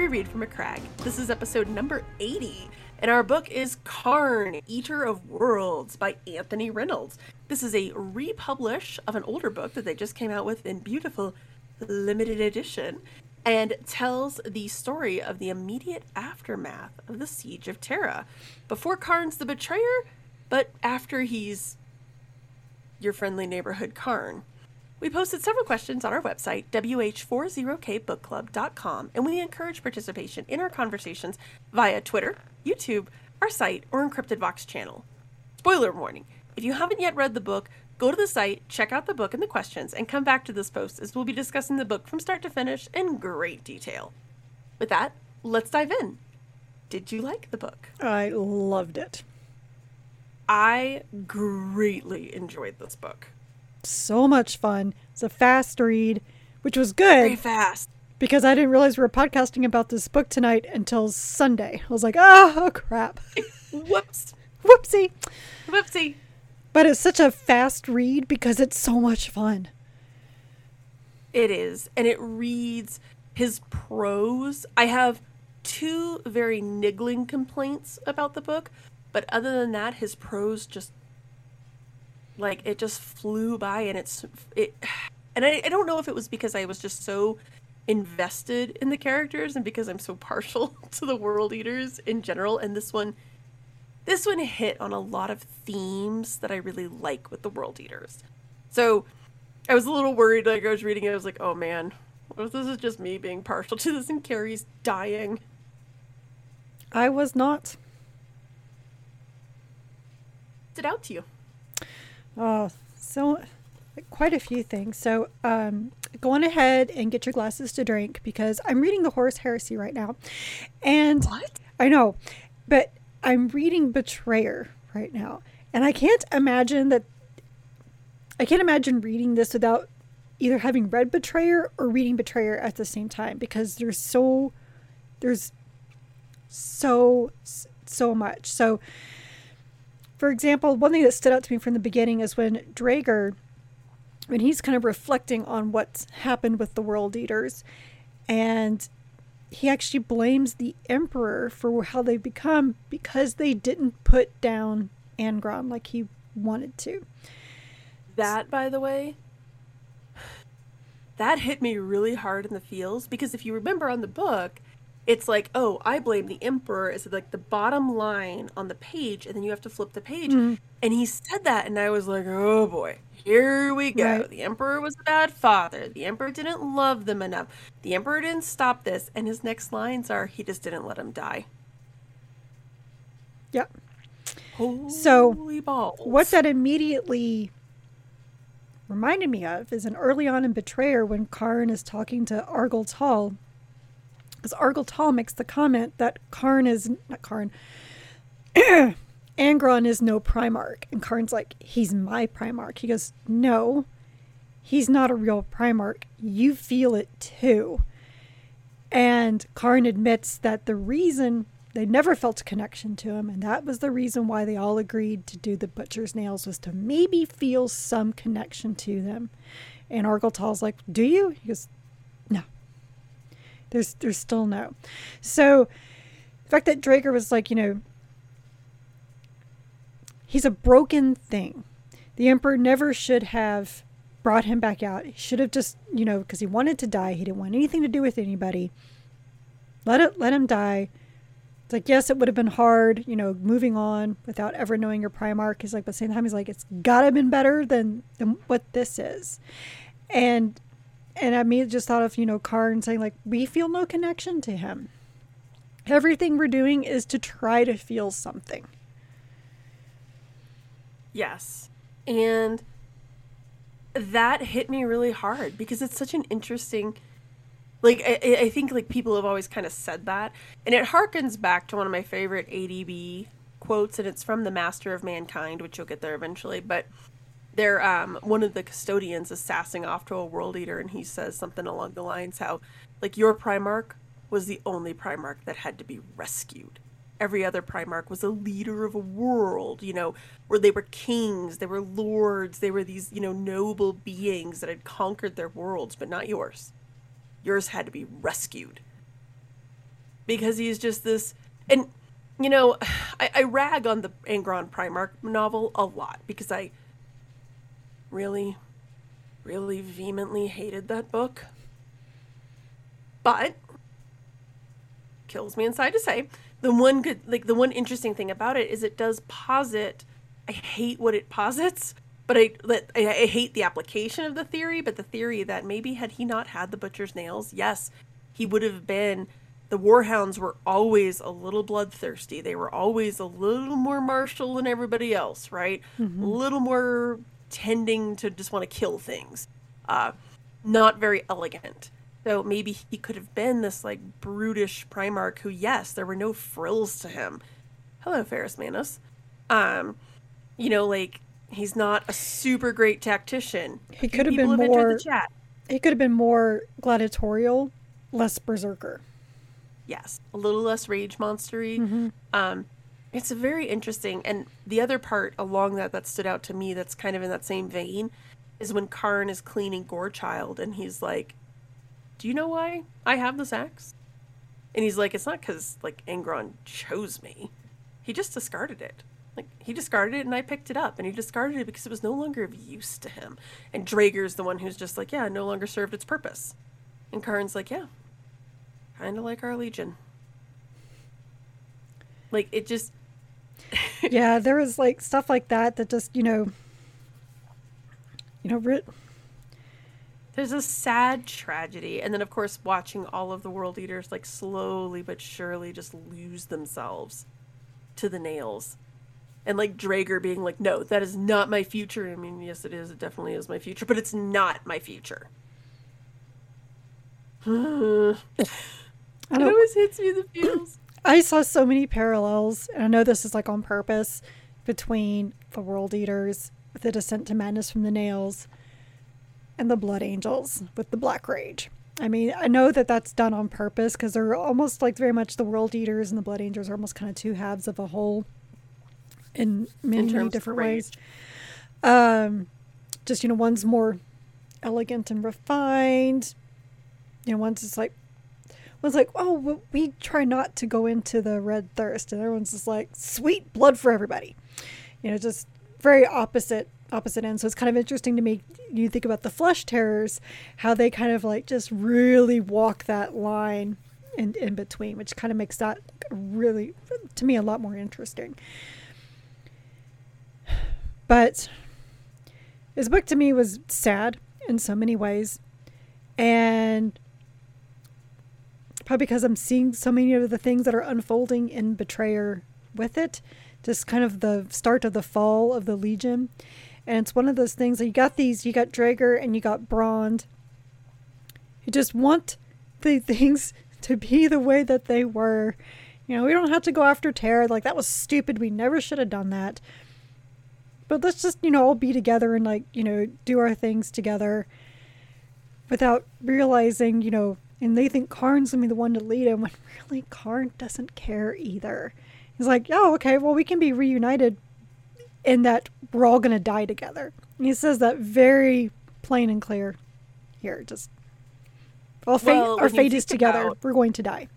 We read from a crag. This is episode number 80, and our book is Kharn, Eater of Worlds by Anthony Reynolds. This is a republish of an older book that they just came out with in beautiful limited edition and tells the story of the immediate aftermath of the Siege of Terra. Before Kharn's the betrayer, but after he's your friendly neighborhood Kharn. We posted several questions on our website, wh40kbookclub.com, and we encourage participation in our conversations via Twitter, YouTube, our site, or Encrypted Vox channel. Spoiler warning if you haven't yet read the book, go to the site, check out the book and the questions, and come back to this post as we'll be discussing the book from start to finish in great detail. With that, let's dive in. Did you like the book? I loved it. I greatly enjoyed this book so much fun. It's a fast read, which was good. Very fast. Because I didn't realize we were podcasting about this book tonight until Sunday. I was like, ah, oh, crap. Whoops. Whoopsie. Whoopsie. But it's such a fast read because it's so much fun. It is. And it reads his prose. I have two very niggling complaints about the book, but other than that, his prose just like it just flew by and it's it and I, I don't know if it was because I was just so invested in the characters and because I'm so partial to the world eaters in general and this one this one hit on a lot of themes that I really like with the world eaters. So I was a little worried like I was reading it I was like, "Oh man, what if this is just me being partial to this and Carrie's dying?" I was not. Stood out to you. Oh, so quite a few things. So, um, go on ahead and get your glasses to drink because I'm reading the Horus Heresy right now. And what? I know, but I'm reading Betrayer right now. And I can't imagine that I can't imagine reading this without either having read Betrayer or reading Betrayer at the same time because there's so there's so so much. So for example, one thing that stood out to me from the beginning is when Dreagher, when he's kind of reflecting on what's happened with the World Eaters, and he actually blames the Emperor for how they've become because they didn't put down Angron like he wanted to. That, by the way, that hit me really hard in the feels because if you remember on the book, it's like, oh, I blame the emperor is like the bottom line on the page, and then you have to flip the page. Mm-hmm. And he said that, and I was like, oh boy, here we go. Right. The emperor was a bad father. The emperor didn't love them enough. The emperor didn't stop this. And his next lines are, he just didn't let him die. Yep. Holy so, balls. what that immediately reminded me of is an early on in Betrayer when Kharn is talking to Argel Tal because Argel Tal makes the comment that Kharn is not Kharn. Angron is no Primarch. And Kharn's like, he's my Primarch. He goes, no, he's not a real Primarch. You feel it too. And Kharn admits that the reason they never felt a connection to him, and that was the reason why they all agreed to do the butcher's nails, was to maybe feel some connection to them. And Argel Tal's like, Do you? He goes. There's there's still no. So the fact that Dreagher was like, you know, he's a broken thing. The Emperor never should have brought him back out. He should have just, you know, because he wanted to die. He didn't want anything to do with anybody. Let it let him die. It's like, yes, it would have been hard, you know, moving on without ever knowing your Primarch. He's like, but at the same time, he's like, it's gotta have been better than, than what this is. And and I mean, just thought of, you know, Kharn saying, like, we feel no connection to him. Everything we're doing is to try to feel something. Yes. And that hit me really hard because it's such an interesting like I, I think like people have always kind of said that and it harkens back to one of my favorite adb quotes and it's from the master of mankind which you'll get there eventually but they're um one of the custodians is sassing off to a world eater and he says something along the lines how like your primarch was the only primarch that had to be rescued every other primarch was a leader of a world you know where they were kings they were lords they were these you know noble beings that had conquered their worlds but not yours yours had to be rescued. Because he's just this and you know, I, I rag on the Angron Primarch novel a lot because I really, really vehemently hated that book. But kills me inside to say the one good like the one interesting thing about it is it does posit i hate what it posits but I, I i hate the application of the theory but the theory that maybe had he not had the butcher's nails yes he would have been the warhounds were always a little bloodthirsty they were always a little more martial than everybody else right mm-hmm. a little more tending to just want to kill things uh not very elegant so maybe he could have been this like brutish Primarch who, yes, there were no frills to him. Hello, Ferrus Manus. Um, you know, like he's not a super great tactician. He could have been have more. He could have been more gladiatorial, less berserker. Yes, a little less rage monstery. Mm-hmm. Um, it's very interesting, and the other part along that that stood out to me that's kind of in that same vein is when Kharn is cleaning Gorechild, and he's like, do you know why I have this axe? And he's like, it's not because, like, Angron chose me. He just discarded it. Like, he discarded it and I picked it up. And he discarded it because it was no longer of use to him. And Dreagher's the one who's just like, yeah, no longer served its purpose. And Kharn's like, yeah, kind of like our Legion. Like, it just. yeah, there was, like, stuff like that that just, you know. You know, there's a sad tragedy and then of course watching all of the world eaters like slowly but surely just lose themselves to the nails. And like Dreagher being like no that is not my future. I mean yes it is. It definitely is my future but it's not my future. It always hits me the feels i saw so many parallels and i know this is like on purpose between the world eaters the descent to madness from the nails and the Blood Angels with the Black Rage. I mean, I know that that's done on purpose because they're almost like very much the World Eaters and the Blood Angels are almost kind of two halves of a whole in many, in many different ways. Um, just, you know, one's more elegant and refined. You know, one's just like, one's like, oh, we try not to go into the red thirst. And everyone's just like, sweet blood for everybody. You know, just very opposite opposite end. So it's kind of interesting to me. You think about the flesh terrors, how they kind of like just really walk that line in, in between, which kind of makes that really, to me, a lot more interesting. But this book to me was sad in so many ways. And probably because I'm seeing so many of the things that are unfolding in Betrayer with it, just kind of the start of the fall of the Legion. And it's one of those things that you got these, you got Dreagher and you got Brond. You just want the things to be the way that they were. You know, we don't have to go after Terra. Like, that was stupid. We never should have done that. But let's just, you know, all be together and, like, you know, do our things together without realizing, you know, and they think Kharn's gonna be the one to lead him when really Kharn doesn't care either. He's like, oh, okay, well, we can be reunited in that we're all going to die together. And he says that very plain and clear here. Just all fate, well, our fate is together. About, we're going to die.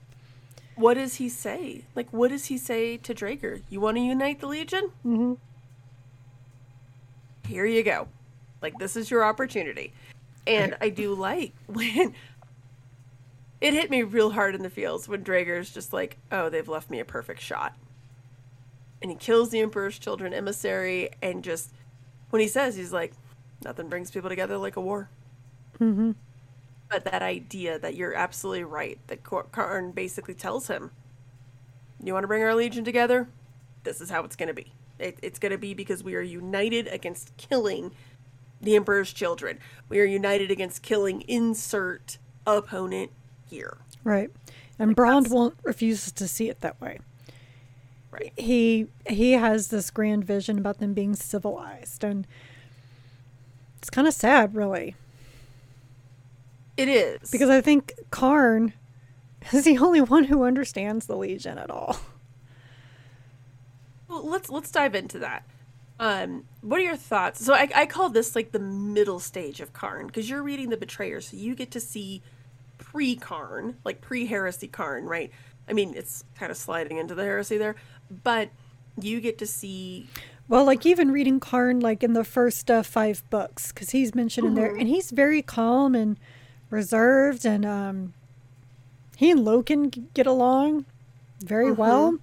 What does he say? Like, what does he say to Dreagher? You want to unite the Legion? Mm-hmm. Here you go. Like, this is your opportunity. And I do like when it hit me real hard in the feels when Dreagher's just like, oh, they've left me a perfect shot. And he kills the emperor's children emissary and just when he says he's like nothing brings people together like a war. Mm-hmm. but that idea that you're absolutely right that kharn basically tells him you want to bring our legion together? This is how it's going to be. It, it's going to be because we are united against killing the emperor's children. We are united against killing insert opponent here right and like Brond won't refuses to see it that way Right. He he has this grand vision about them being civilized and it's kind of sad really. It is. Because I think Kharn is the only one who understands the Legion at all. Well, let's let's dive into that. Um, what are your thoughts? So I, I call this like the middle stage of Kharn because you're reading the Betrayer, so you get to see pre Kharn, like pre heresy Kharn, right? I mean, it's kind of sliding into the heresy there, but you get to see. Well, like even reading Kharn, like in the first uh, five books, because he's mentioned in there, and he's very calm and reserved, and um, he and Loken get along very well.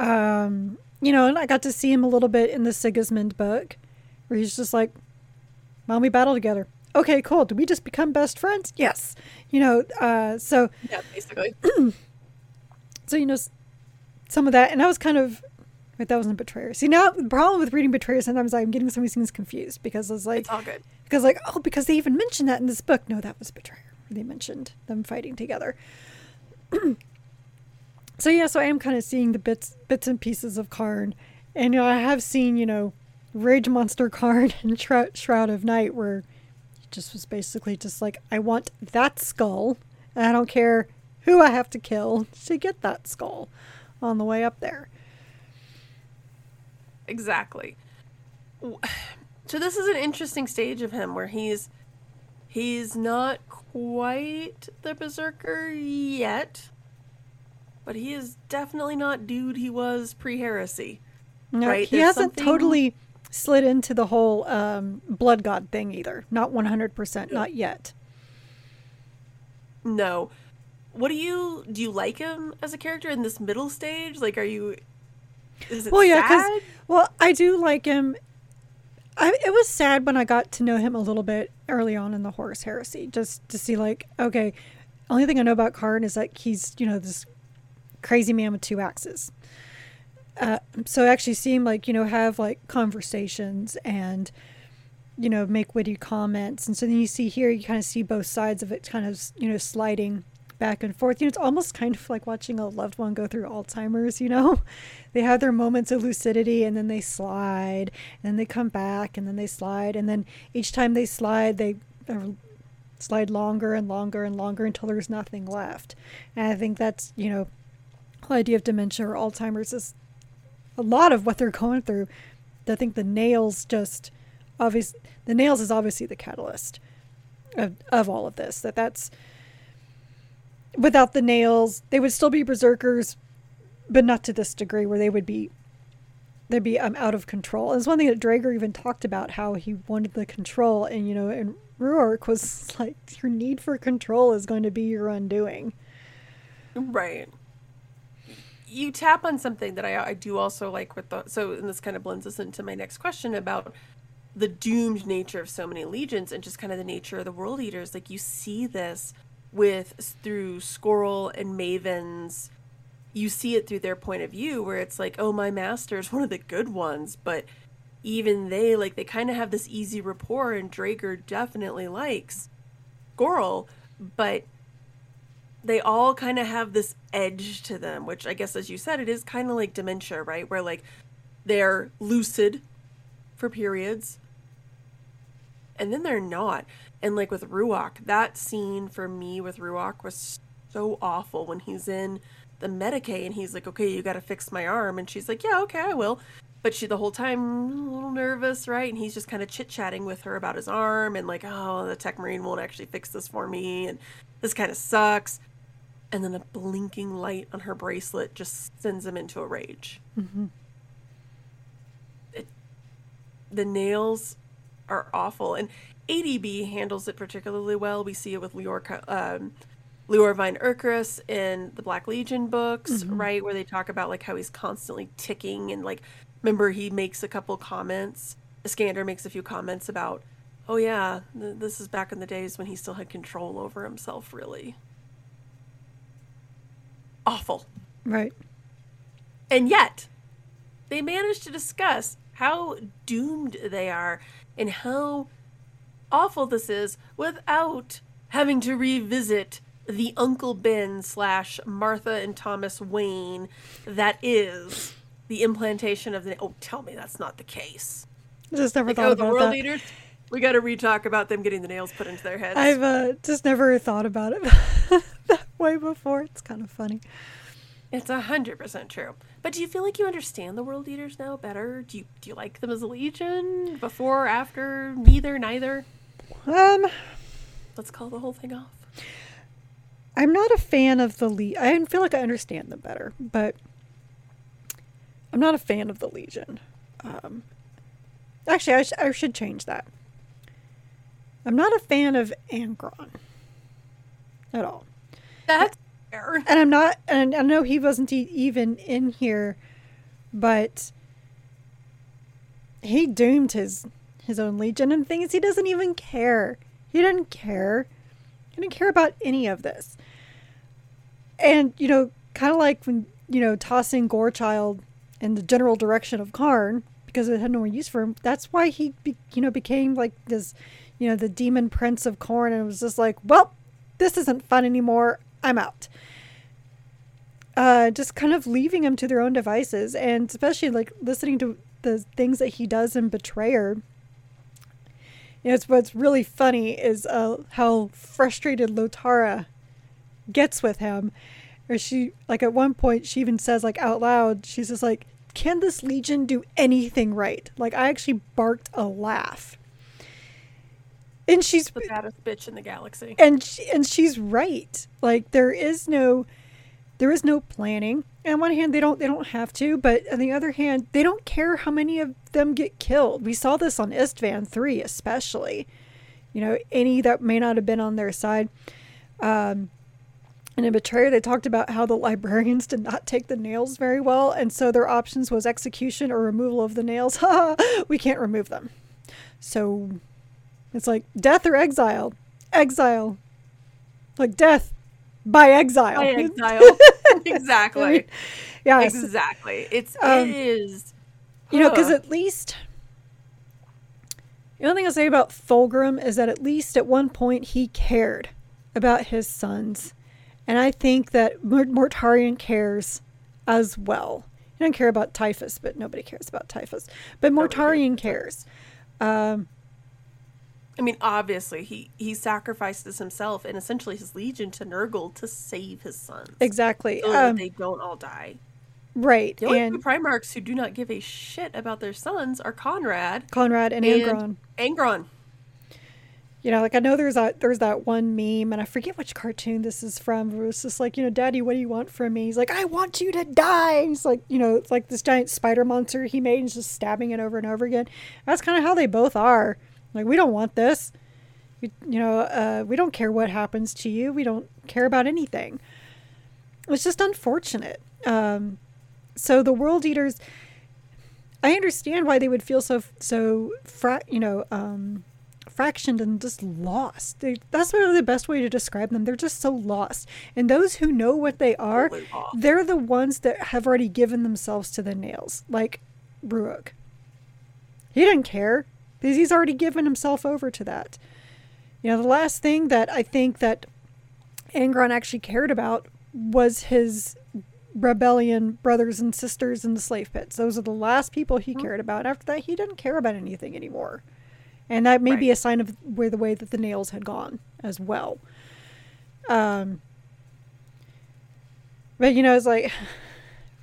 Um, you know, and I got to see him a little bit in the Sigismund book, where he's just like, "Mom, we battle together." Okay, cool. Do we just become best friends? Yes. You know, uh, so Yeah, basically. so you know some of that, and I was kind of. Wait, that wasn't betrayer. See now the problem with reading betrayer sometimes I'm getting some of these things confused because I was like it's all good. because like oh because they even mentioned that in this book. No, that was betrayer. They mentioned them fighting together. so yeah, so I am kind of seeing the bits bits and pieces of Kharn, and you know I have seen you know Rage Monster Kharn and Shroud, of Night where he just was basically just like I want that skull, and I don't care who I have to kill to get that skull on the way up there. Exactly. So this is an interesting stage of him where he's he's not quite the berserker yet, but he is definitely not dude he was pre-heresy. No, Right, he there's hasn't something- totally slid into the whole um, blood god thing either. Not one hundred percent, not yet. No. What do you do you like him as a character in this middle stage? Like are you is it Well, yeah, because sad? well, I do like him. I, it was sad when I got to know him a little bit early on in the Horus Heresy, just to see like, okay, only thing I know about Kharn is like he's you know this crazy man with two axes. Uh, so actually seem like you know have like conversations and you know make witty comments, and so then you see here you kind of see both sides of it, kind of you know sliding back and forth. You know, it's almost kind of like watching a loved one go through Alzheimer's. You know, they have their moments of lucidity and then they slide, and then they come back, and then they slide, and then each time they slide, they uh, slide longer and longer and longer until there's nothing left. And I think that's you know, whole idea of dementia or Alzheimer's is a lot of what they're going through. I think the nails just obvious. The nails is obviously the catalyst of of all of this. That that's without the nails, they would still be berserkers, but not to this degree where they would be they'd be um, out of control. It's one thing that Dreagher even talked about how he wanted the control, and you know, and Ruark was like, your need for control is going to be your undoing. Right. You tap on something that I I do also like with the so and this kind of blends us into my next question about the doomed nature of so many legions and just kind of the nature of the world eaters. Like you see this with through Squirrel and Mavens. You see it through their point of view where it's like, oh, my master is one of the good ones, but even they like they kind of have this easy rapport, and Dreagher definitely likes Squirrel, but they all kind of have this edge to them, which I guess, as you said, it is kind of like dementia, right? Where like they're lucid for periods, and then they're not. And like with Ruach, that scene for me with Ruach was so awful when he's in the medicae and he's like, "Okay, you got to fix my arm," and she's like, "Yeah, okay, I will." But she the whole time a little nervous, right? And he's just kind of chit chatting with her about his arm and like, "Oh, the Tech Marine won't actually fix this for me," and this kind of sucks. And then a blinking light on her bracelet just sends him into a rage. It, the nails are awful, and ADB handles it particularly well. We see it with Lior, Ka- um, Lheorvine Ukris in the Black Legion books, right, where they talk about like how he's constantly ticking, and like, remember he makes a couple comments. Iskandar makes a few comments about, oh yeah, th- this is back in the days when he still had control over himself, really. Awful. Right. And yet, they managed to discuss how doomed they are and how awful this is without having to revisit the Uncle Ben slash Martha and Thomas Wayne that is the implantation of the. Oh, tell me that's not the case. Just never Like, thought oh, the about world that. eaters. We got to re-talk about them getting the nails put into their heads. I've uh, just never thought about it that way before. It's kind of funny. It's a hundred percent true. But do you feel like you understand the world eaters now better? Do you do you like them as a legion? Before, after, neither, neither? Um, Let's call the whole thing off. I'm not a fan of the Le- I feel like I understand them better, but I'm not a fan of the Legion. Um, actually, I, sh- I should change that. I'm not a fan of Angron at all. That's fair. And I'm not, and I know he wasn't even in here, but he doomed his his own legion and things. He doesn't even care. He didn't care. He didn't care about any of this. And you know, kind of like when you know tossing Gorechild in the general direction of Kharn because it had no more use for him. That's why he, be, you know, became like this, you know, the demon prince of Khorne, and was just like, well, this isn't fun anymore. I'm out. Uh, just kind of leaving them to their own devices, and especially like listening to the things that he does in Betrayer. You know, it's what's really funny is uh, how frustrated Lotara gets with him. Or she like at one point she even says like out loud, she's just like, Can this Legion do anything right? Like I actually barked a laugh. And she's The baddest bitch in the galaxy. and she, and she's right. Like there is no there is no planning. And on one hand, they don't they don't have to, but on the other hand, they don't care how many of them get killed. We saw this on Isstvan three, especially. You know, any that may not have been on their side. Um, and in Betrayer, they talked about how the librarians did not take the nails very well, and so their options was execution or removal of the nails. Ha! we can't remove them, so it's like death or exile. Exile, like death by exile. By exile. exactly. yeah, Exactly. It's Um, it is. You know, because at least the only thing I'll say about Fulgrim is that at least at one point he cared about his sons, and I think that Mortarion cares as well. He doesn't care about Typhus, but nobody cares about Typhus. But Mortarion cares cares. Um, I mean, obviously, he he sacrifices himself and essentially his legion to Nurgle to save his sons. exactly. So Um, they don't all die. right. The only And two Primarchs who do not give a shit about their sons are Konrad Konrad and and Angron. Angron. You know, like I know there's that there's that one meme, and I forget which cartoon this is from. Where it's just like, you know, Daddy, what do you want from me? He's like, I want you to die. He's like, you know, it's like this giant spider monster he made, and he's just stabbing it over and over again. That's kind of how they both are. Like, we don't want this. We, you know, uh, we don't care what happens to you. We don't care about anything. It's just unfortunate. Um, so the world eaters, I understand why they would feel so so fra- you know um, fractioned and just lost. They, that's really the best way to describe them. They're just so lost. And those who know what they are, they're the ones that have already given themselves to the nails, like Ruok. He didn't care because he's already given himself over to that. You know, the last thing that I think that Angron actually cared about was his rebellion brothers and sisters in the slave pits. Those are the last people he cared about. After that, he didn't care about anything anymore. And that may be a sign of where the way that the nails had gone as well. Um, but you know, it's like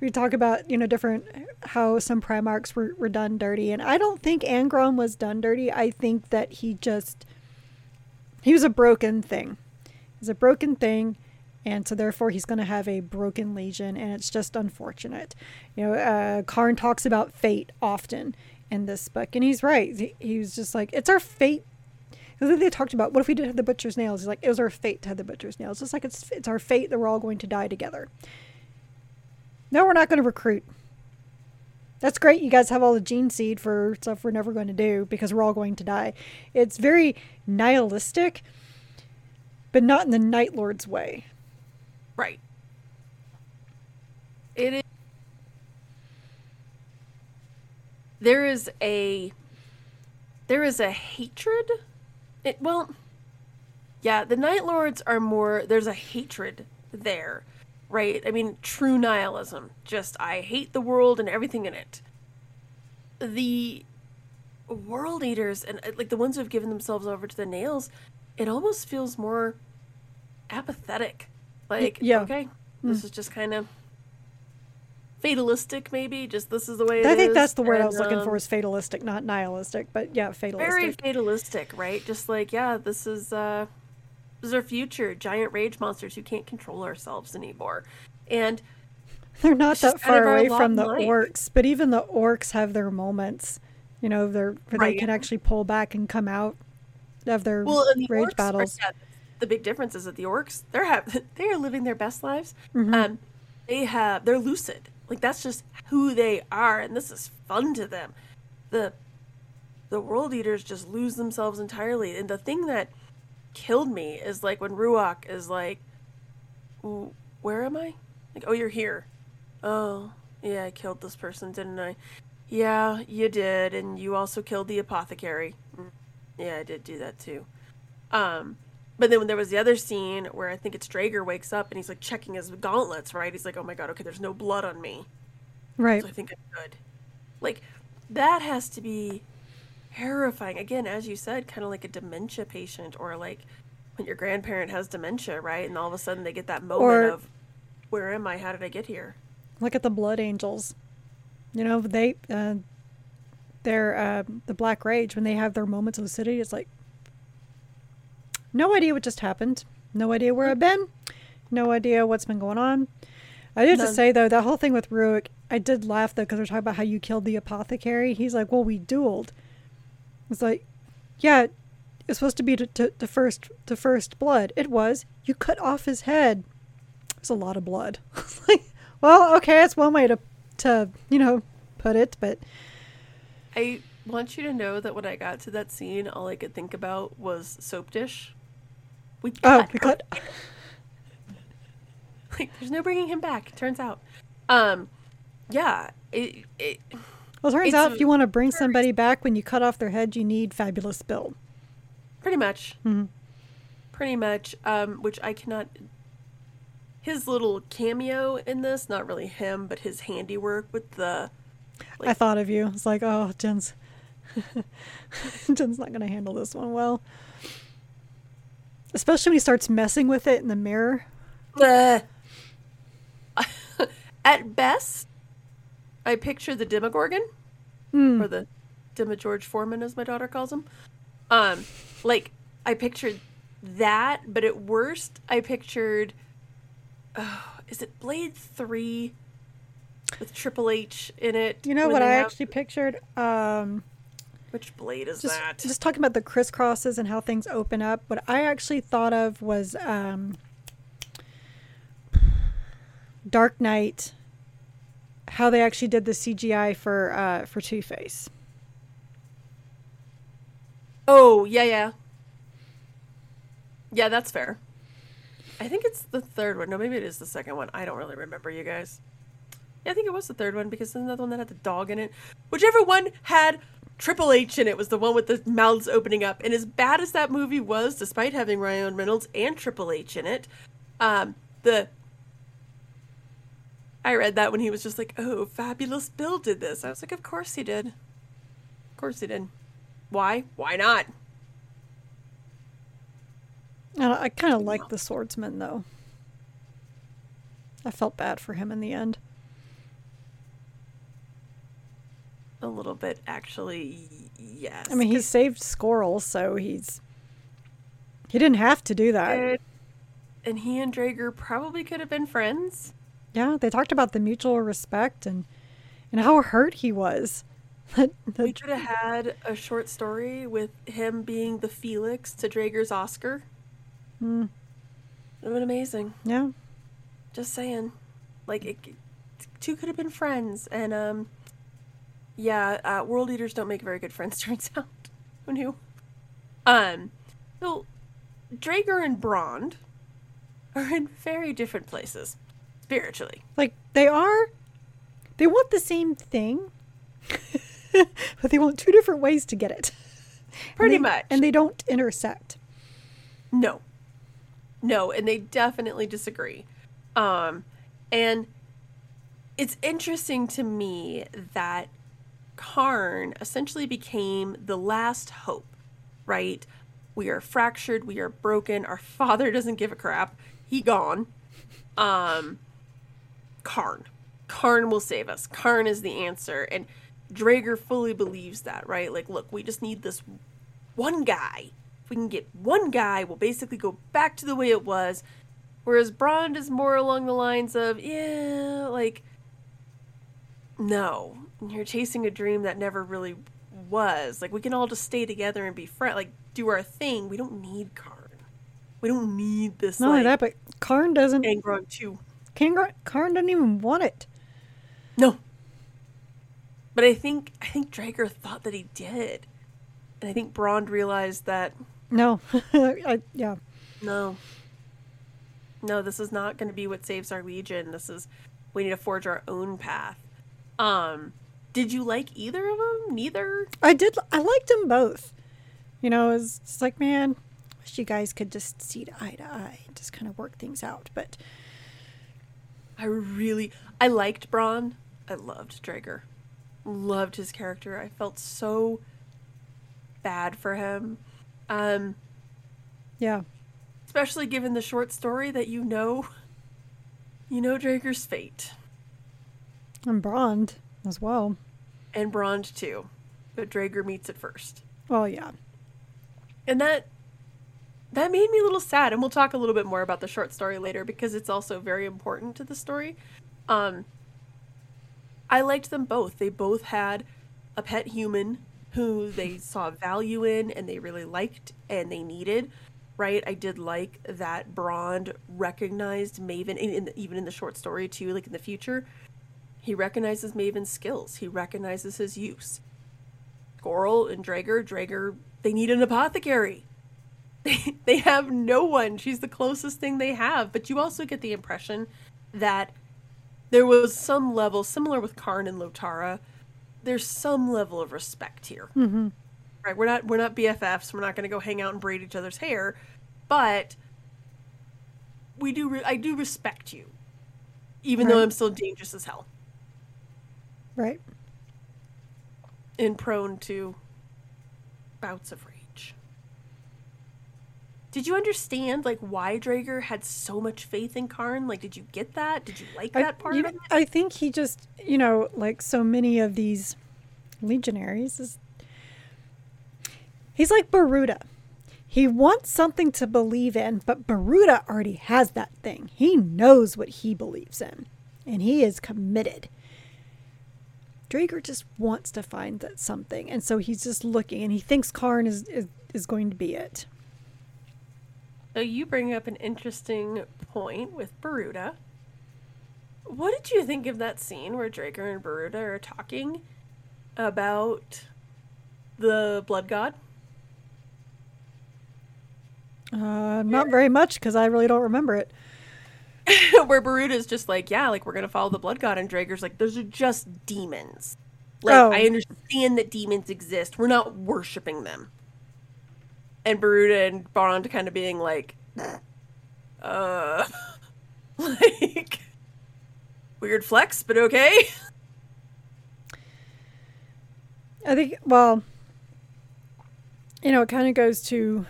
we talk about you know different how some Primarchs were, were done dirty, and I don't think Angron was done dirty. I think that he just he was a broken thing. He's a broken thing, and so therefore he's going to have a broken legion, and it's just unfortunate. You know, uh, Kharn talks about fate often in this book, and he's right. He, he was just like, it's our fate. They talked about what if we did have the butcher's nails? He's like, it was our fate to have the butcher's nails. It's like it's it's our fate that we're all going to die together. No, we're not going to recruit. That's great. You guys have all the gene seed for stuff we're never going to do because we're all going to die. It's very nihilistic, but not in the Night Lord's way. Right. It is. There is a. There is a hatred. It well. Yeah, the Night Lords are more. There's a hatred there, right? I mean, true nihilism. Just I hate the world and everything in it. The world eaters and uh, like the ones who have given themselves over to the nails, it almost feels more apathetic. Like, yeah. okay, this is just kind of fatalistic, maybe. Just this is the way it is. I think that's the word I and, was looking um, for is fatalistic, not nihilistic, but yeah, fatalistic. very fatalistic, right? Just like, yeah, this is uh This is our future, giant rage monsters who can't control ourselves anymore. And They're not that just kind of far away from the life. orcs, but even the orcs have their moments. You know, they're where Right. they can actually pull back and come out of their well, the rage orcs are- battles. yeah, the big difference is that the orcs they're have they are living their best lives. Mm-hmm. Um, they have they're lucid. Like that's just who they are, and this is fun to them. The the world eaters just lose themselves entirely. And the thing that killed me is like when Ruach is like, "Where am I?" Like, "Oh, you're here." Oh, yeah, I killed this person, didn't I? Yeah, you did, and you also killed the apothecary. Mm, Yeah, I did do that too. Um, but then when there was the other scene where I think it's Dreagher wakes up and he's like checking his gauntlets, right? He's like, "Oh my god, okay, there's no blood on me." Right. So I think I'm good. Like that has to be terrifying. Again, as you said, kind of like a dementia patient or like when your grandparent has dementia, right? And all of a sudden they get that moment Or- of where am I? How did I get here? Look at the blood angels. You know, they uh, they're uh, the black rage when they have their moments of lucidity. It's like no idea what just happened. No idea where I've been. No idea what's been going on. I did to say though, that whole thing with Ruick, I did laugh though because they're talking about how you killed the apothecary. He's like, "Well, we dueled." It's like, yeah, it's supposed to be to, to, to first to first blood. It was. You cut off his head. It's a lot of blood. like, well, okay, that's one way to to you know put it, but I want you to know that when I got to that scene, all I could think about was soap dish. We oh, cut we her- cut. like there's no bringing him back. Turns out, um, yeah, it, it Well, it turns It's out if you want to bring somebody back when you cut off their head, you need Fabulous Bill. pretty much, Mhm. pretty much, um, which I cannot. His little cameo in this, not really him, but his handiwork with the I thought of you. It's like, oh, Jen's Jen's not going to handle this one well. Especially when he starts messing with it in the mirror. Bleh. At best, I picture the Demogorgon, Hmm. or the Demogorge Foreman, as my daughter calls him. Um, like I pictured that, but at worst, I pictured. Oh, is it Blade Three with Triple H in it? You know what I have- actually pictured? Um, Which blade is just, that? just talking about the crisscrosses and how things open up. What I actually thought of was um, Dark Knight. How they actually did the CGI for uh, for Two Face. Oh yeah, yeah, yeah. That's fair. I think it's the third one. No, maybe it is the second one. I don't really remember, you guys. Yeah, I think it was the third one because the other one that had the dog in it. Whichever one had Triple H in it was the one with the mouths opening up. And as bad as that movie was, despite having Ryan Reynolds and Triple H in it, um, the I read that when he was just like, "Oh, Fabulous Bill did this." I was like, "Of course he did. Of course he did. Why? Why not?" And I, I kind of like the swordsman though. I felt bad for him in the end. A little bit, actually. Yes. I mean, he saved Squirrel, so he's he didn't have to do that. and he and Dreagher probably could have been friends. Yeah, they talked about the mutual respect and and how hurt he was. That- that- We could have had a short story with him being the Felix to Dreagher's Oscar. Hmm. It would have been amazing. yeah, Just saying. Like, it, two could have been friends. And, um, yeah, uh, world eaters don't make very good friends, turns out. Who knew? Um, so, Dreagher and Brond are in very different places, spiritually. like they are. They want the same thing, but they want two different ways to get it. And Pretty they- much. and they don't intersect. No. No, and they definitely disagree. Um and it's interesting to me that Kharn essentially became the last hope, right? We are fractured, we are broken, our father doesn't give a crap. He gone. Um Kharn. Kharn will save us. Kharn is the answer and Dreagher fully believes that, right? Like, look, we just need this one guy if we can get one guy, we'll basically go back to the way it was. Whereas Brond is more along the lines of, yeah, like, no, you're chasing a dream that never really was. Like, we can all just stay together and be friends, like, do our thing. We don't need Kharn. We don't need this. Not like, only that, but Kharn doesn't. Angron too. Kharn, Kharn doesn't even want it. No. But I think I think Dreagher thought that he did, and I think Brond realized that No. I, yeah. no, no, this is not going to be what saves our legion. This is we need to forge our own path. Um, did you like either of them? Neither. I did. I liked them both. You know, it's like, man, wish you guys could just see eye to eye and just kind of work things out. But I really I liked Braun. I loved Dreagher. Loved his character. I felt so bad for him. Um yeah, especially given the short story that you know you know Dreagher's fate. and Brond as well. And Brond too. But Dreagher meets it first. Well, yeah. And that that made me a little sad and we'll talk a little bit more about the short story later because it's also very important to the story. Um I liked them both. They both had a pet human who they saw value in and they really liked and they needed. Right, I did like that Brond recognized Maven, in, in the, even in the short story too. Like in the future, he recognizes Maven's skills. He recognizes his use. Squirrel and Dreagher, Dreagher, they need an apothecary. They, they have no one. She's the closest thing they have. But you also get the impression that there was some level, similar with Kharn and Lotara, there's some level of respect here. Mm-hmm. Right? We're not we're not BFFs. We're not going to go hang out and braid each other's hair, but we do. Re- I do respect you, even though I'm still dangerous as hell Right. and prone to bouts of rage. Did you understand like why Dreagher had so much faith in Kharn? Like, did you get that? Did you like I, that part you of know, it? I think he just, you know, like so many of these legionaries, is he's like Baruda. He wants something to believe in, but Baruda already has that thing. He knows what he believes in, and he is committed. Dreagher just wants to find that something, and so he's just looking, and he thinks Kharn is, is, is going to be it. So you bring up an interesting point with Baruda. What did you think of that scene where Dreagher and Baruda are talking about the blood god? Uh, not very much because I really don't remember it. where Baruda's just like, yeah, like we're gonna follow the blood god, and Dreagher's like, those are just demons. Like Oh. I understand that demons exist. We're not worshiping them. And Baruda and Bond kind of being like, uh, like weird flex, but okay. I think, well, you know, it kind of goes to,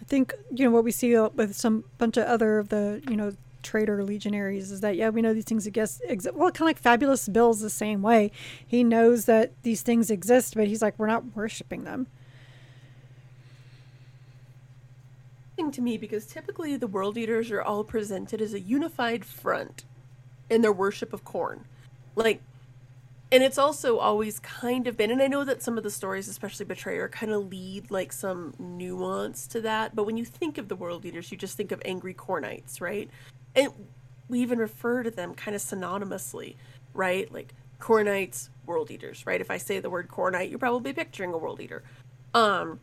I think, you know, what we see with some bunch of other of the, you know, traitor legionaries is that, yeah, we know these things exist. Well, kind of like Fabulous Bill's the same way. He knows that these things exist, but he's like, we're not worshiping them. Thing to me because typically the world eaters are all presented as a unified front in their worship of Khorne. Like and it's also always kind of been and I know that some of the stories, especially Betrayer, kind of lead like some nuance to that, but when you think of the world eaters, you just think of angry cornites, right? And we even refer to them kind of synonymously, right? Like cornites, world eaters, right? If I say the word cornite, you're probably picturing a world eater. Um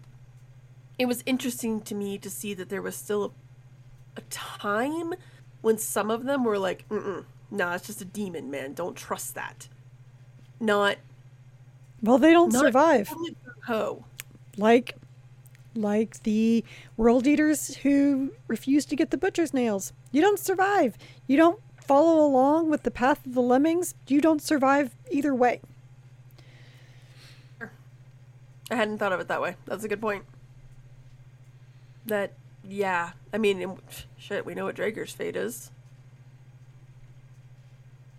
it was interesting to me to see that there was still a, a time when some of them were like, Mm-mm, nah, it's just a demon, man. Don't trust that. Not Well, they don't survive. ho. Like, like the world eaters who refuse to get the butcher's nails. You don't survive. You don't follow along with the path of the lemmings. You don't survive either way. I hadn't thought of it that way. That's a good point. That yeah, I mean, shit, we know what Dreagher's fate is.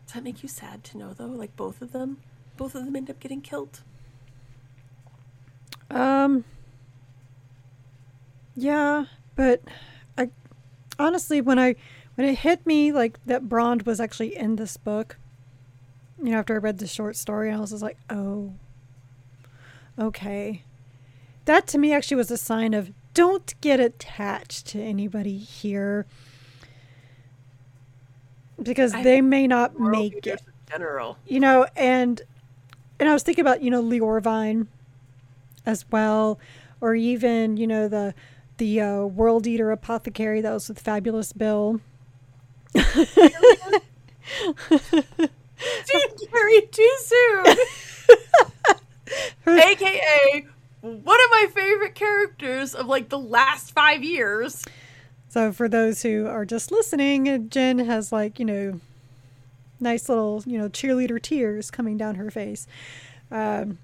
Does that make you sad to know though? Like both of them, both of them end up getting killed. Um, Yeah, but I honestly when I when it hit me like that Brond was actually in this book, you know, after I read the short story, I was just like, oh, okay. That to me actually was a sign of don't get attached to anybody here because I they may not make it. in general. You know, and and I was thinking about you know Lheorvine as well, or even you know the the uh, World Eater Apothecary that was with Fabulous Bill. Didn't carry too soon. AKA one of my favorite characters of like the last five years. So for those who are just listening, Jen has like you know, nice little you know cheerleader tears coming down her face. Um,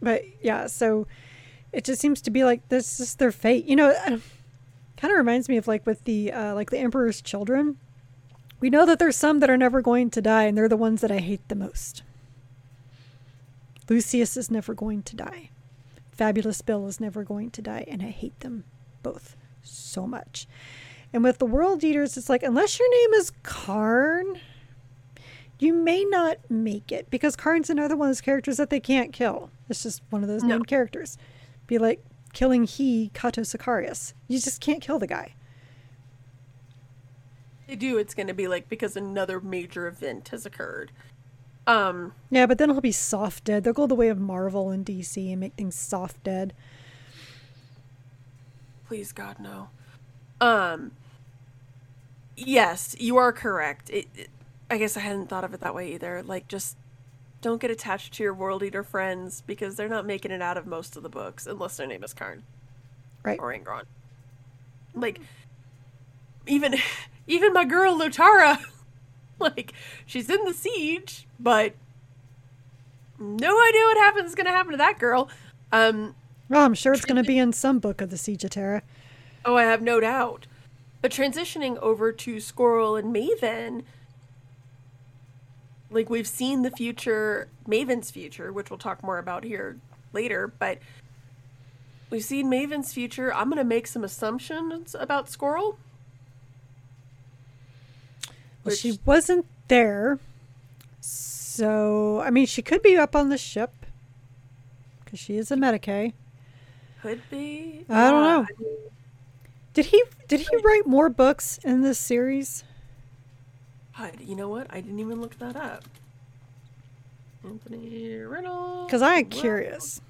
but yeah, so it just seems to be like this is their fate. You know, kind of reminds me of like with the uh, like the Emperor's Children. We know that there's some that are never going to die, and they're the ones that I hate the most. Lucius is never going to die. Fabulous Bill is never going to die, and I hate them both so much. And with the World Eaters, it's like, unless your name is Kharn, you may not make it because Kharn's another one of those characters that they can't kill. It's just one of those No. named characters. Be like killing he, Cato Sicarius. You just can't kill the guy. They do, it's gonna be like because another major event has occurred. Um, Yeah, but then he'll be soft dead. They'll go the way of Marvel and DC and make things soft dead. please God no. Um Yes, you are correct. It, it I guess I hadn't thought of it that way either. Like just don't get attached to your world eater friends because they're not making it out of most of the books unless their name is Kharn Right. or Angron. Like even even my girl Lotara like she's in the siege, but no idea what happens is going to happen to that girl. Um Well, I'm sure it's going to be in some book of the Siege of Terra. Oh, I have no doubt. But transitioning over to Squirrel and Maven, like we've seen the future, Maven's future, which we'll talk more about here later, but we've seen Maven's future. I'm going to make some assumptions about Squirrel. Well, she wasn't there. So, I mean, she could be up on the ship because she is a Medicae. Could be. I don't know. Did he did he write more books in this series? God, you know what? I didn't even look that up. Anthony Reynolds. Because I'm curious.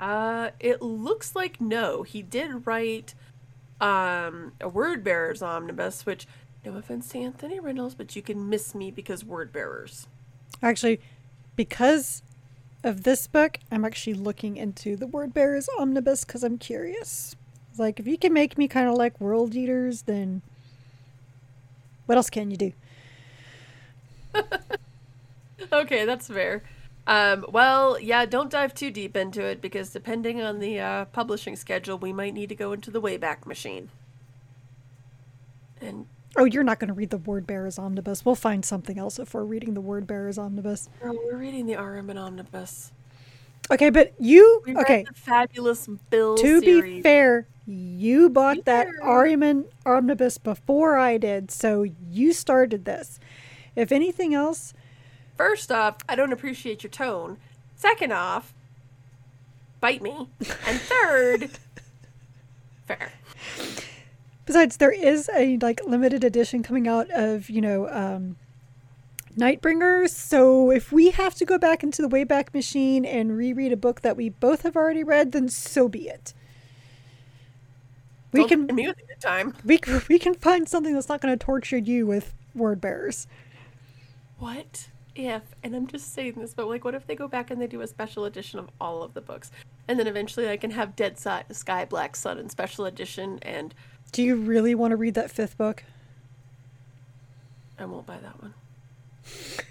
Uh, it looks like no. He did write um a Word Bearers omnibus, which no offense to Anthony Reynolds, but you can miss me because Word Bearers. Actually, because of this book, I'm actually looking into the Word Bearers omnibus because I'm curious. Like, if you can make me kind of like World Eaters, then what else can you do? Okay, that's fair. Um, well, yeah, don't dive too deep into it because depending on the uh, publishing schedule, we might need to go into the Wayback Machine. And Oh, you're not going to read the Word Bearers omnibus. We'll find something else if we're reading the Word Bearers omnibus. we're reading the Ahriman Omnibus. Okay, but you We okay? the fabulous Bill To series. be fair, you bought that. Ahriman omnibus before I did, so you started this. If anything else, First off, I don't appreciate your tone. Second off, bite me. And third, fair. besides there is a like limited edition coming out of you know um Nightbringer. So if we have to go back into the Wayback Machine and reread a book that we both have already read, then so be it. We Don't can threaten me with a good time. we we can find something that's not going to torture you with word bearers. What if, and I'm just saying this, but like, what if they go back and they do a special edition of all of the books? And then eventually I can have Dead Sky Black Sun in special edition, and Do you really want to read that fifth book? I won't buy that one.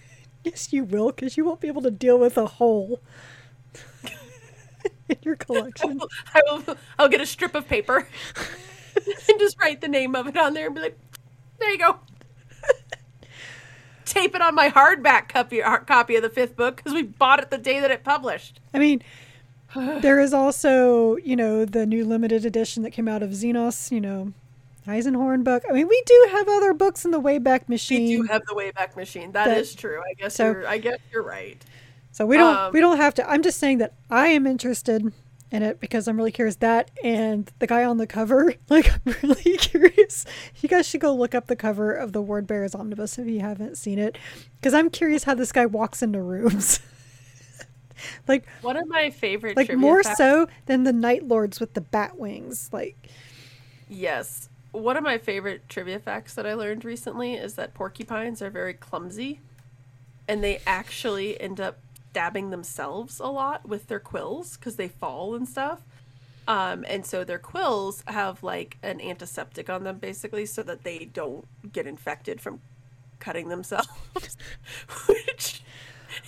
Yes, you will, because you won't be able to deal with a hole in your collection. I will, I'll get a strip of paper and just write the name of it on there and be like, there you go. Tape it on my hardback copy, copy of the fifth book because we bought it the day that it published. I mean, there is also, you know, the new limited edition that came out of Xenos, you know, Eisenhorn book. I mean, we do have other books in the Wayback Machine. We do have the Wayback Machine. That- that is true. I guess so- you're I guess you're right. So we don't Um, we don't have to. I'm just saying that I am interested in it because I'm really curious. That and the guy on the cover, like I'm really curious. You guys should go look up the cover of the Word Bearers Omnibus if you haven't seen it, because I'm curious how this guy walks into rooms. like One of my favorite like more facts- so than the Night Lords with the bat wings. Like Yes. One of my favorite trivia facts that I learned recently is that porcupines are very clumsy and they actually end up stabbing themselves a lot with their quills because they fall and stuff. Um, and so their quills have like an antiseptic on them basically so that they don't get infected from cutting themselves, which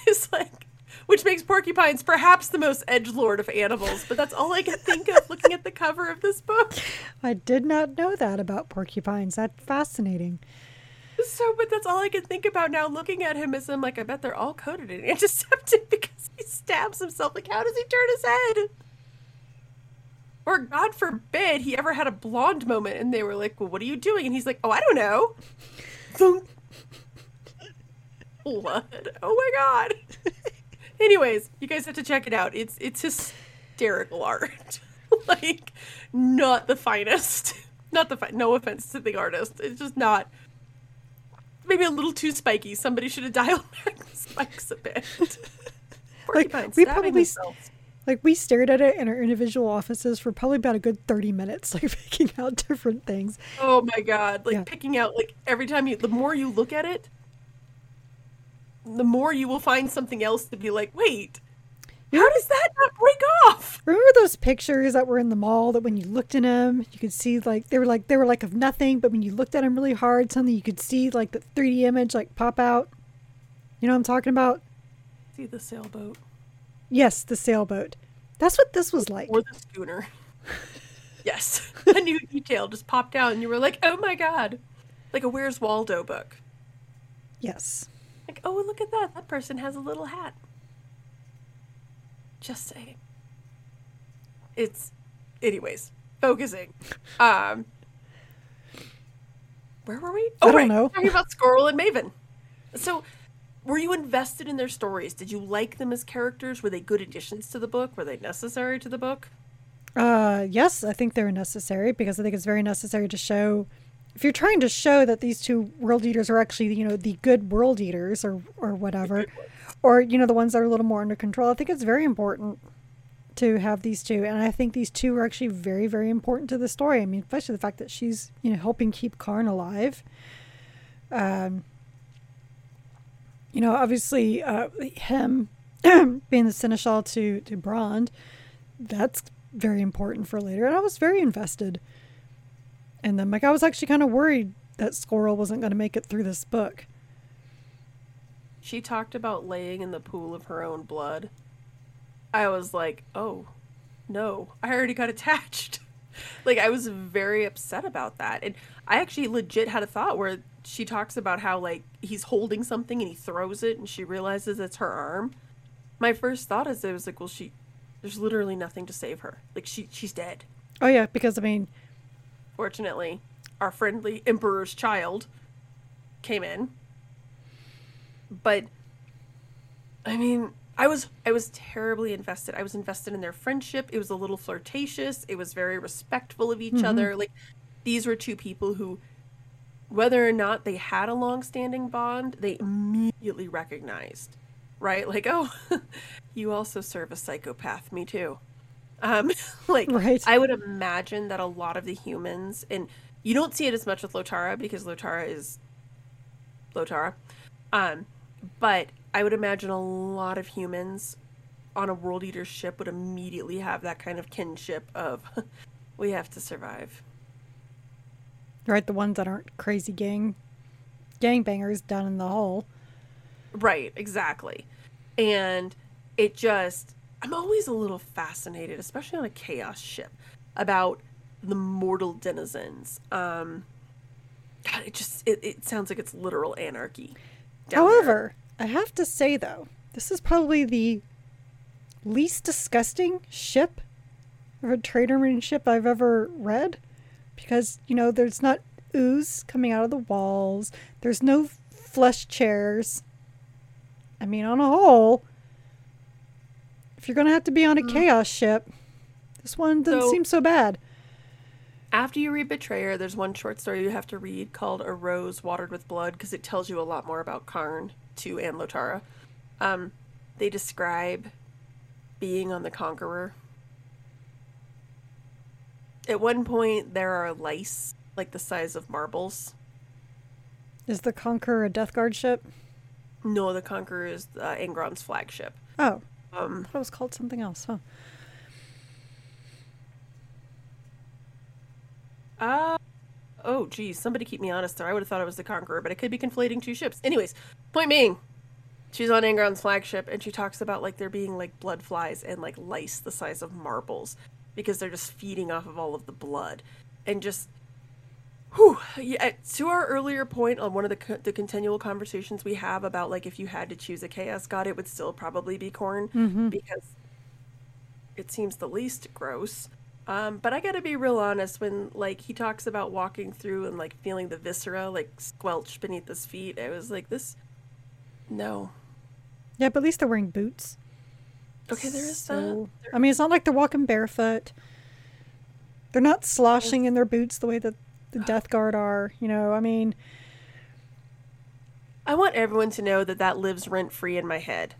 is like, which makes porcupines perhaps the most edge lord of animals. But that's all I can think of looking at the cover of this book. I did not know that about porcupines. That's fascinating. So, but that's all I can think about now looking at him is I'm like, I bet they're all coated in antiseptic because he stabs himself. Like, how does he turn his head? Or, God forbid, he ever had a blonde moment and they were like, Well, what are you doing? And he's like, Oh, I don't know. Blood. Oh my God. Anyways, you guys have to check it out. It's it's hysterical art. like, not the finest. Not the fi- no offense to the artist. It's just not maybe a little too spiky. Somebody should have dialed back the spikes a bit. Porcupines we probably themselves. Like we stared at it in our individual offices for probably about a good 30 minutes, like picking out different things. Oh my god! Like Yeah. picking out like every time you, the more you look at it, the more you will find something else to be like, wait, how does that not break off? Remember those pictures that were in the mall that when you looked at them, you could see like they were like they were like of nothing, but when you looked at them really hard, something you could see like the 3D image like pop out. You know what I'm talking about? See the sailboat Yes, the sailboat. That's what this was like. or the schooner. yes, a new detail just popped out, and you were like, oh my god, like a Where's Waldo book. Yes. Like, oh, look at that. That person has a little hat. Just saying. It's, anyways, focusing. Um, where were we? Oh, I don't right. know. Talking about Squirrel and Maven. So, were you invested in their stories? Did you like them as characters? Were they good additions to the book? Were they necessary to the book? Uh, yes, I think they're necessary because I think it's very necessary to show. If you're trying to show that these two world eaters are actually, you know, the good world eaters or or whatever, or you know, the ones that are a little more under control, I think it's very important to have these two, and I think these two are actually very, very important to the story. I mean, especially the fact that she's, you know, helping keep Kharn alive. Um, you know, obviously, uh, him being the seneschal to to Brond, that's very important for later. And I was very invested in them. Like I was actually kind of worried that Squirrel wasn't going to make it through this book. She talked about laying in the pool of her own blood. I was like, oh, no, I already got attached. like, I was very upset about that. And I actually legit had a thought where she talks about how, like, he's holding something and he throws it and she realizes it's her arm. My first thought is, it was like, well, she, there's literally nothing to save her. Like, she, she's dead. Oh yeah, because I mean, Fortunately, our friendly Emperor's child came in. But I mean, I was I was terribly invested. I was invested in their friendship. It was a little flirtatious. It was very respectful of each other. Like these were two people who whether or not they had a long-standing bond, they immediately recognized. Right? Like, "Oh, you also serve a psychopath. Me too." Um, like Right. I would imagine that a lot of the humans, and you don't see it as much with Lotara because Lotara is Lotara, um, but I would imagine a lot of humans on a world eater ship would immediately have that kind of kinship of we have to survive. right, the ones that aren't crazy gang gangbangers down in the hole. Right, exactly. And it just, I'm always a little fascinated, especially on a chaos ship, about the mortal denizens. Um, God, it just, it, it sounds like it's literal anarchy. Down there. However, I have to say though, this is probably the least disgusting ship of a trader marine ship I've ever read because you know there's not ooze coming out of the walls. There's no flesh chairs. I mean, on a whole, if you're gonna have to be on a Mm. chaos ship, this one doesn't So- seem so bad. After you read Betrayer, there's one short story you have to read called A Rose Watered with Blood because it tells you a lot more about Kharn, Tu, and Lotara. Um, they describe being on the Conqueror. At one point, there are lice like the size of marbles. Is the Conqueror a Death Guard ship? No, the Conqueror is uh, Angron's flagship. Oh, Um, I thought it was called something else, huh? Uh, oh, geez. Somebody keep me honest there. I would have thought it was the Conqueror, but I could be conflating two ships. Anyways, point being, she's on Angron's flagship, and she talks about, like, there being, like, blood flies and, like, lice the size of marbles because they're just feeding off of all of the blood. And just, whew. Yeah, to our earlier point on one of the, the continual conversations we have about, like, if you had to choose a Chaos God, it would still probably be Khorne because it seems the least gross. Um, but I gotta be real honest when like he talks about walking through and like feeling the viscera like squelch beneath his feet. I was like, this, no. Yeah, but at least they're wearing boots. Okay, there is So, I mean, it's not like they're walking barefoot. They're not sloshing in their boots the way that the Death Guard are. You know, I mean, I want everyone to know that that lives rent free in my head.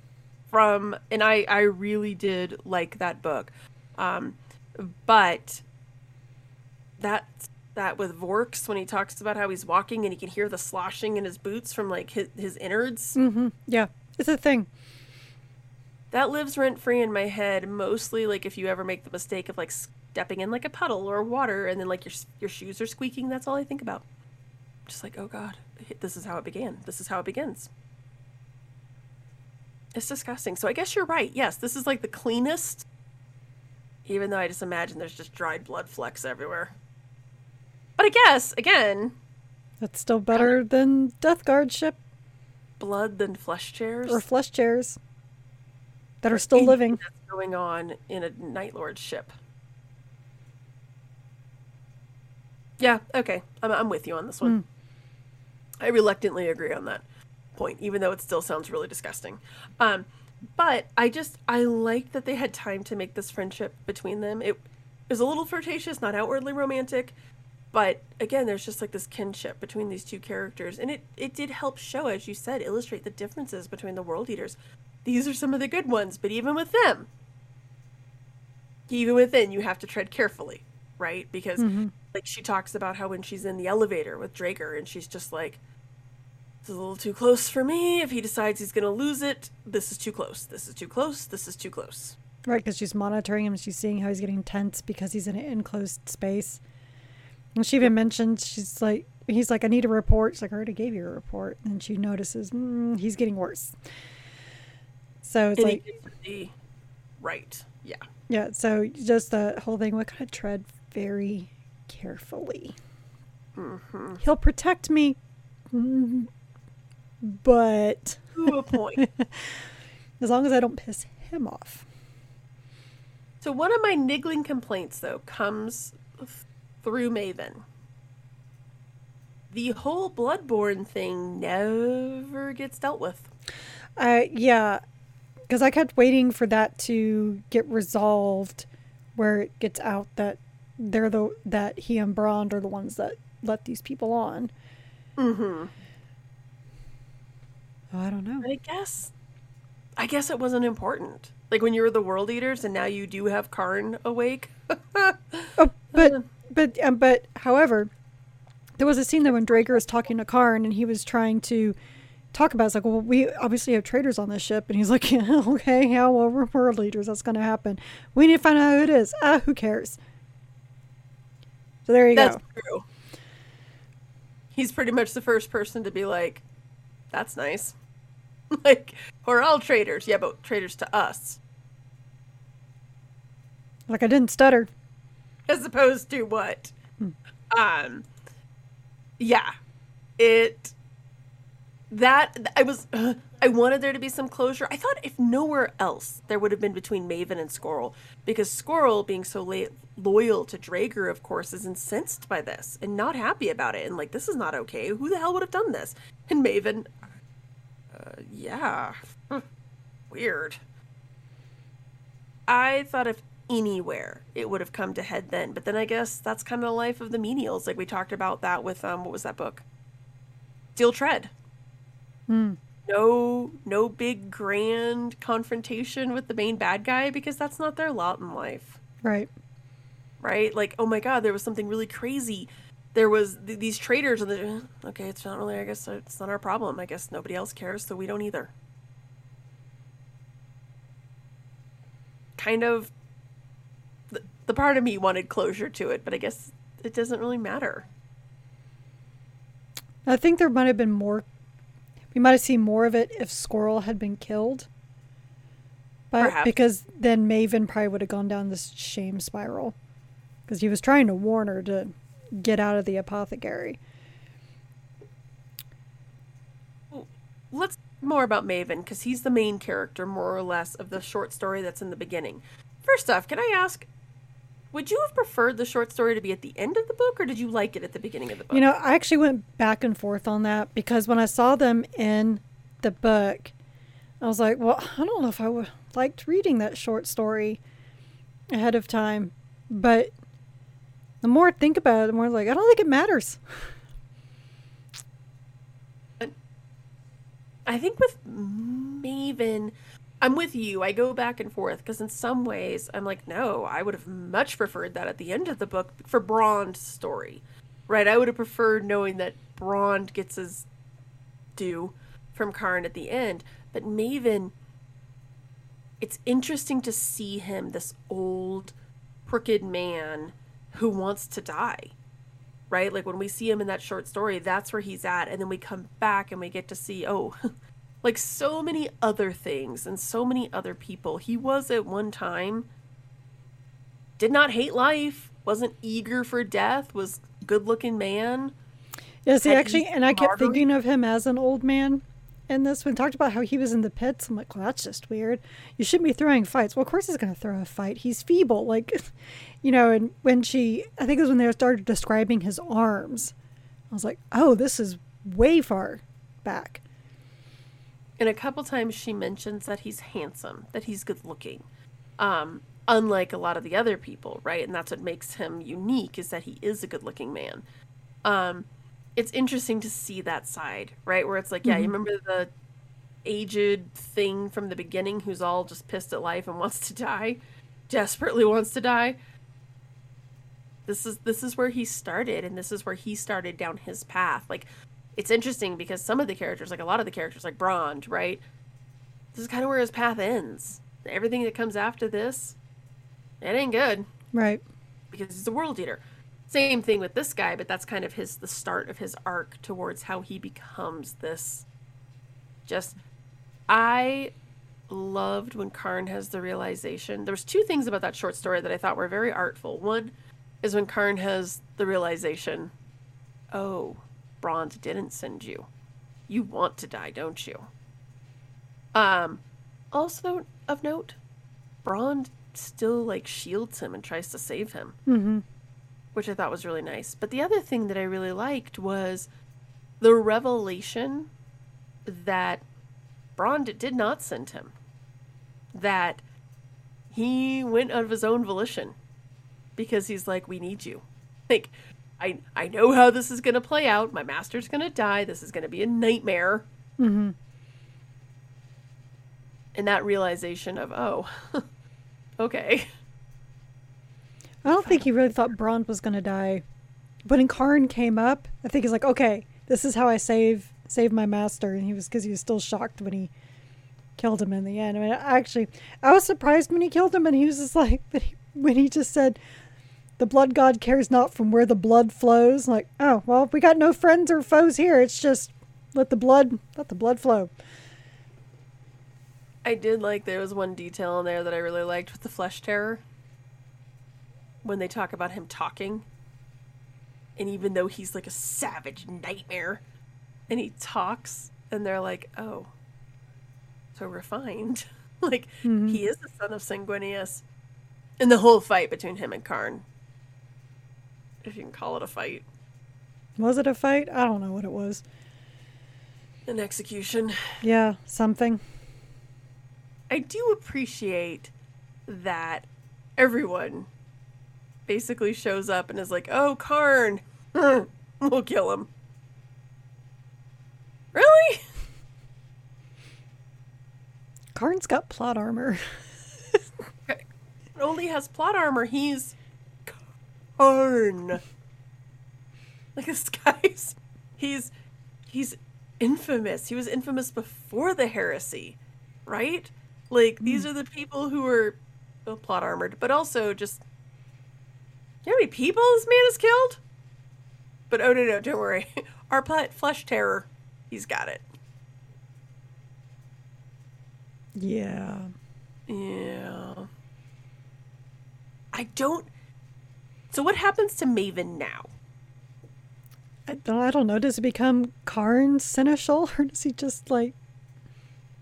From and I I really did like that book, um, but that that with Vorx when he talks about how he's walking and he can hear the sloshing in his boots from like his, his innards. hmm yeah, it's a thing. that lives rent free in my head mostly like if you ever make the mistake of like stepping in like a puddle or water and then like your your shoes are squeaking that's all i think about. Just like oh god this is how it began. This is how it begins. It's disgusting. So i guess you're right. Yes this is like the cleanest even though i just imagine there's just dried blood flecks everywhere but i guess again That's still better than Death Guard ship blood than flesh chairs or flesh chairs that are still living. that's going on in a Night Lord ship. Yeah, okay. I'm, I'm with you on this one. I reluctantly agree on that point, even though it still sounds really disgusting. Um, but I just, I like that they had time to make this friendship between them. It was a little flirtatious, not outwardly romantic, but again, there's just like this kinship between these two characters. And it, it did help show, as you said, illustrate the differences between the World Eaters. These are some of the good ones, but even with them, even within, you have to tread carefully, right? Because, mm-hmm. like, she talks about how when she's in the elevator with Dreagher, and she's just like, this is a little too close for me. If he decides he's going to lose it, this is too close. This is too close. This is too close. Right, because she's monitoring him. She's seeing how he's getting tense because he's in an enclosed space. And she even mentioned, she's like, he's like, I need a report. She's like, I already gave you a report. And she notices, mm, he's getting worse. So it's And like, he gets the right. Yeah. yeah, so just the whole thing, we kind of tread very carefully. Mm-hmm. He'll protect me, but To a point. as long as I don't piss him off. so one of my niggling complaints, though, comes through Maven. The whole Bloodborne thing never gets dealt with. Uh, yeah, because I kept waiting for that to get resolved, where it gets out that they're the that he and Brond are the ones that let these people on. Mm-hmm. Oh, I don't know. I guess, I guess it wasn't important. Like when you were the World Eaters, and now you do have Kharn awake. Oh, but but um, but however, there was a scene there when Dreagher was talking to Kharn and he was trying to talk about. It's like, well, we obviously have traitors on this ship, and he's like, yeah, okay, yeah, well, we're world leaders. That's going to happen. We need to find out who it is. Ah, who cares? So there you That's go. That's true. He's pretty much the first person to be like, "That's nice." like we're all traitors, yeah, but traitors to us, Like I didn't stutter. as opposed to what? Um, yeah, it. that I was uh, I wanted there to be some closure. I thought if nowhere else there would have been between Maven and Squirrel because Squirrel being so la- loyal to Dreagher of course is incensed by this and not happy about it and like this is not okay. Who the hell would have done this? And Maven yeah. Weird. I thought if anywhere it would have come to head then, but then I guess that's kind of the life of the menials like we talked about that with um what was that book? Steel Tread Hmm. no no big grand confrontation with the main bad guy because that's not their lot in life Right. right like oh my god there was something really crazy there was th- these traders and the "Eh, okay it's not really i guess it's not our problem i guess nobody else cares so we don't either kind of the, the part of me wanted closure to it but i guess it doesn't really matter I think there might have been more. We might have seen more of it if Squirrel had been killed. But Perhaps. because then Maven probably would have gone down this shame spiral, because he was trying to warn her to get out of the apothecary. let's more about Maven because he's the main character, more or less, of the short story that's in the beginning. First off, can I ask, would you have preferred the short story to be at the end of the book, or did you like it at the beginning of the book? You know, I actually went back and forth on that because when I saw them in the book, I was like, well, I don't know if I would liked reading that short story ahead of time. But the more I think about it, the more I'm like, I don't think it matters. I think with Maven, I'm with you. I go back and forth because in some ways I'm like, no, I would have much preferred that at the end of the book for Brond's story, right? I would have preferred knowing that Brond gets his due from Kharn at the end, but Maven, it's interesting to see him, this old, crooked man who wants to die right? Like when we see him in that short story, that's where he's at. And then we come back and we get to see, oh, like so many other things and so many other people. He was at one time, did not hate life, wasn't eager for death, was good looking man. Yes, he actually, and I kept thinking of him as an old man in this one. Talked about how he was in the pits. I'm like, well, that's just weird. You shouldn't be throwing fights. Well, of course he's going to throw a fight. He's feeble. Like, you know, and when she, I think it was when they started describing his arms, I was like, oh, this is way far back. And a couple times she mentions that he's handsome, that he's good looking. Um, unlike a lot of the other people, right? And that's what makes him unique is that he is a good looking man. Um, it's interesting to see that side, right? Where it's like, yeah, you mm-hmm. remember the aged thing from the beginning who's all just pissed at life and wants to die, desperately wants to die. This is this is where he started, and this is where he started down his path. Like, it's interesting because some of the characters, like a lot of the characters, like Brond, right? This is kind of where his path ends. Everything that comes after this, it ain't good Right. because he's a world eater. Same thing with this guy, but that's kind of his the start of his arc towards how he becomes this. Just, I loved when Kharn has the realization. There was two things about that short story that I thought were very artful. One is when Kharn has the realization, oh, Brond didn't send you. You want to die, don't you? Um, also of note, Brond still like shields him and tries to save him Mm-hmm. Which I thought was really nice. But the other thing that I really liked was the revelation that Brond did not send him. That he went out of his own volition because he's like, "We need you." Like, I I know how this is going to play out. My master's going to die. This is going to be a nightmare. Mm-hmm. And that realization of, oh, okay. I don't think he really thought Brond was going to die. But when Kharn came up, I think he's like, okay, this is how I save save my master. And he was because he was still shocked when he killed him in the end. I mean, actually, I was surprised when he killed him, and he was just like, when he just said, "The blood god cares not from where the blood flows." Like, oh well, we got no friends or foes here. It's just let the blood let the blood flow. I did like there was one detail in there that I really liked with the Flesh Tearer. When they talk about him talking. And even though he's like a savage nightmare and he talks and they're like, oh, so refined. like Mhm. he is the son of Sanguinius. And the whole fight between him and Kharn, if you can call it a fight, Was it a fight? I don't know what it was. an execution. Yeah, something. I do appreciate that everyone basically shows up and is like, "Oh, Kharn, we'll kill him." Really? Kharn's got plot armor. only has plot armor. He's Kharn. Like this guy's he's he's infamous. He was infamous before the heresy, right? Like these hmm. are the people who were well, plot armored, but also just you know how many people this man has killed? But oh no no, don't worry. Our pet Flesh Tearer, he's got it. yeah. Yeah. I don't. So what happens to Maven now? I don't, I don't know. Does he become Kharn's seneschal or does he just like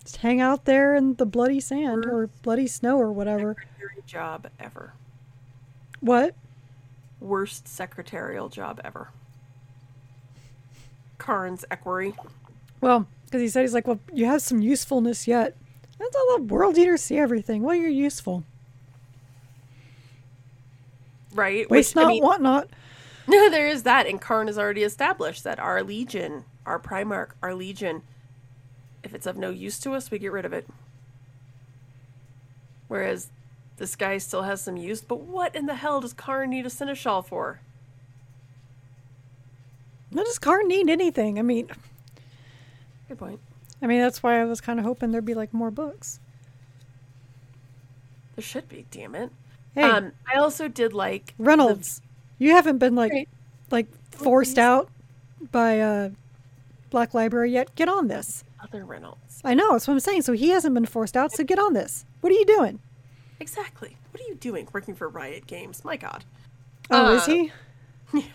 just hang out there in the bloody sand or bloody snow or whatever? Job ever. What? Worst secretarial job ever. Kharn's equerry. Well, because he said he's like, well, you have some usefulness yet. That's all the world eaters see everything. Well, you're useful. Right? Waste Which, not, I mean, want not. No, there is that, and Kharn has already established that our legion, our Primarch, our legion, if it's of no use to us, we get rid of it. Whereas this guy still has some use, but what in the hell does Kharn need a seneschal for? What does Kharn need anything? I mean, Good point. I mean that's why I was kind of hoping there'd be like more books. There should be, damn it. Hey, Um, I also did like the- Reynolds, you haven't been like Right. like forced out by uh, Black Library yet. Get on this. other Reynolds. I know that's what I'm saying. So he hasn't been forced out. So get on this. What are you doing? Exactly. What are you doing working for Riot Games? My God. Oh, is Uh, he?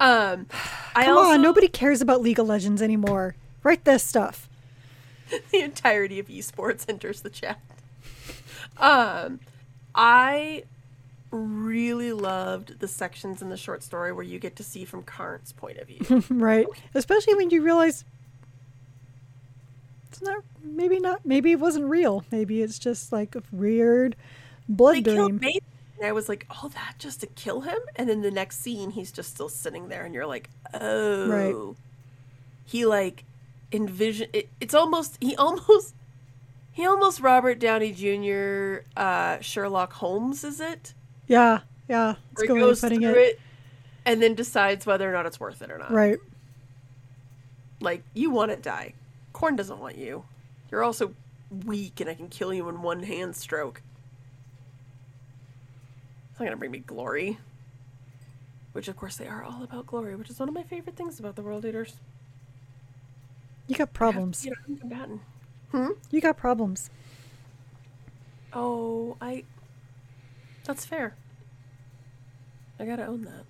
Um, I Come also on, nobody cares about League of Legends anymore. Write this stuff. the entirety of esports enters the chat. Um, I really loved the sections in the short story where you get to see from Kharn's point of view. right? Especially when you realize it's not maybe not maybe it wasn't real. Maybe it's just like a weird blood they dream. and I was like, "Oh, that just to kill him?" And then the next scene, he's just still sitting there, and you're like, "Oh, Right. he like envision." It, it's almost he almost he almost Robert Downey Jr. Uh, Sherlock Holmes, is it? Yeah, yeah. It's Where good he way of goes through it. it and then decides whether or not it's worth it or not. Right. Like you want to die. Khorne doesn't want you. You're also weak, and I can kill you in one hand stroke. It's not gonna bring me glory. Which, of course, they are all about glory, which is one of my favorite things about the World Eaters. You got problems. You know. Hmm. You got problems. Oh, I. That's fair. I gotta own that.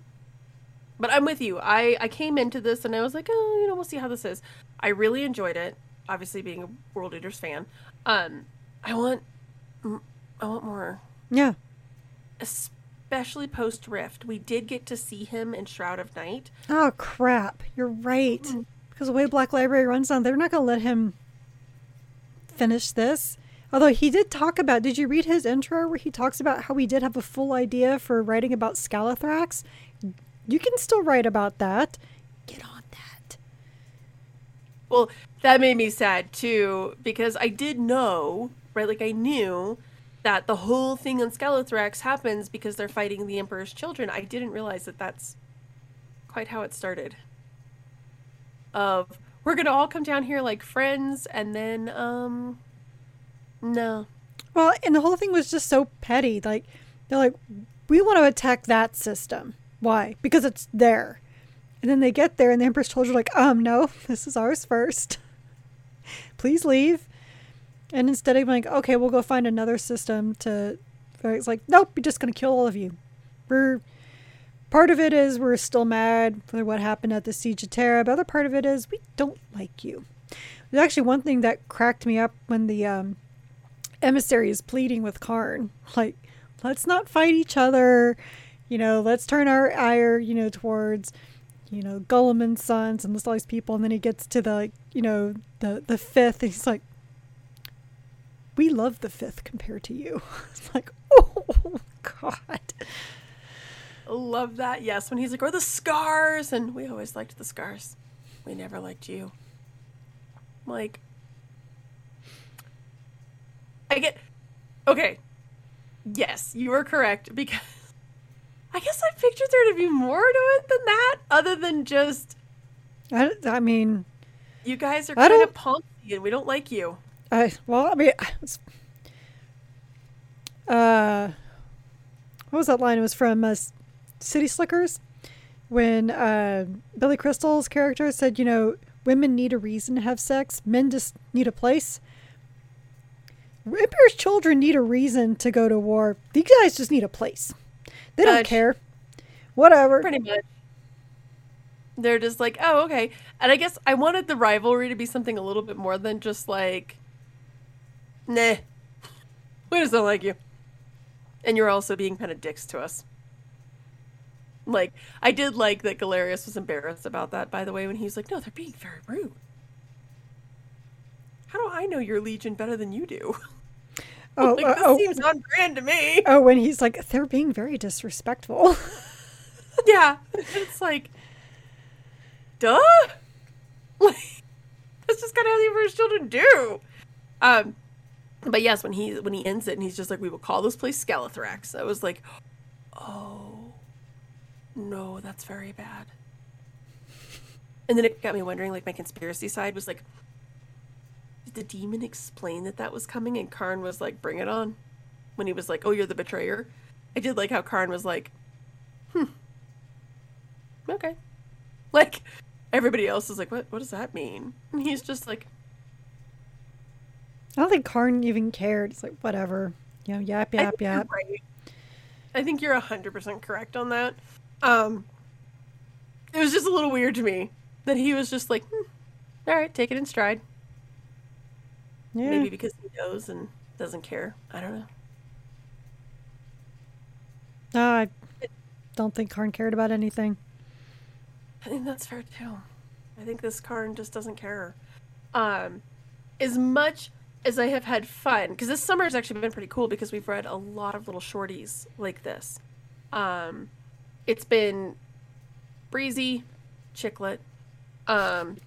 But I'm with you. I I came into this and I was like, oh, you know, we'll see how this is. I really enjoyed it. Obviously, being a World Eaters fan. Um, I want, I want more. Yeah. Especially post Rift, we did get to see him in Shroud of Night. Oh crap. You're right. Because the way Black Library runs down, they're not gonna let him finish this. Although he did talk about did you read his intro where he talks about how he did have a full idea for writing about Skalathrax? You can still write about that. Well, that made me sad too because I did know, right? Like I knew that the whole thing on Skalathrax happens because they're fighting the Emperor's children. I didn't realize that that's quite how it started. Of we're gonna all come down here like friends, and then um, no, Well, and the whole thing was just so petty. Like they're like, we want to attack that system. Why? Because it's there. And then they get there, and the Empress children are like, um, no, this is ours first. Please leave. And instead of like, okay, we'll go find another system to, it's like, nope, we're just gonna kill all of you. We're part of it is we're still mad for what happened at the siege of Terra. But other part of it is we don't like you. There's actually one thing that cracked me up when the um, emissary is pleading with Kharn, like, let's not fight each other. You know, let's turn our ire, you know, towards, you know, Gollum and Sons and all these people. And then he gets to the, you know, the the fifth, and he's like, we love the fifth compared to you. It's like, oh God. Love that. Yes, when he's like, or the scars, and we always liked the scars. We never liked you. Like, I get. Okay. Yes, you are correct because I guess I pictured there to be more to it than that, other than just I, I mean, you guys are I kind of punky and we don't like you. I well, I mean, uh, what was that line? It was from uh, City Slickers when uh, Billy Crystal's character said, "You know, women need a reason to have sex. Men just need a place. Emperor's children need a reason to go to war. These guys just need a place. They don't Uh, care. Whatever. Pretty much. They're just like, oh, okay. And I guess I wanted the rivalry to be something a little bit more than just like, nah, we just don't like you. And you're also being kind of dicks to us. Like, I did like that Galerius was embarrassed about that, by the way, when he was like, no, they're being very rude. How do I know your legion better than you do? Oh, like, uh, this oh, seems on brand to me. oh, when he's like, they're being very disrespectful. Yeah. It's like, duh. Like, that's just kind of how the Emperor's children do. Um, but yes, when he when he ends it and he's just like, we will call this place Skalathrax. I was like, oh, no, that's very bad. And then it got me wondering, like, my conspiracy side was like, did the demon explain that that was coming? And Kharn was like, bring it on. When he was like, oh, you're the betrayer. I did like how Kharn was like, hmm, okay. Like, everybody else is like, what, what does that mean? And he's just like, I don't think Kharn even cared. It's like, whatever. You know, yap, yap, yap. right. I think you're 100% correct on that. Um, it was just a little weird to me that he was just like, hmm, all right, take it in stride. Yeah. Maybe because he knows and doesn't care. I don't know. No, I don't think Kharn cared about anything. I think that's fair too. I think this Kharn just doesn't care. Um, as much as I have had fun, because this summer has actually been pretty cool because we've read a lot of little shorties like this. Um, it's been breezy, chicklet. Um,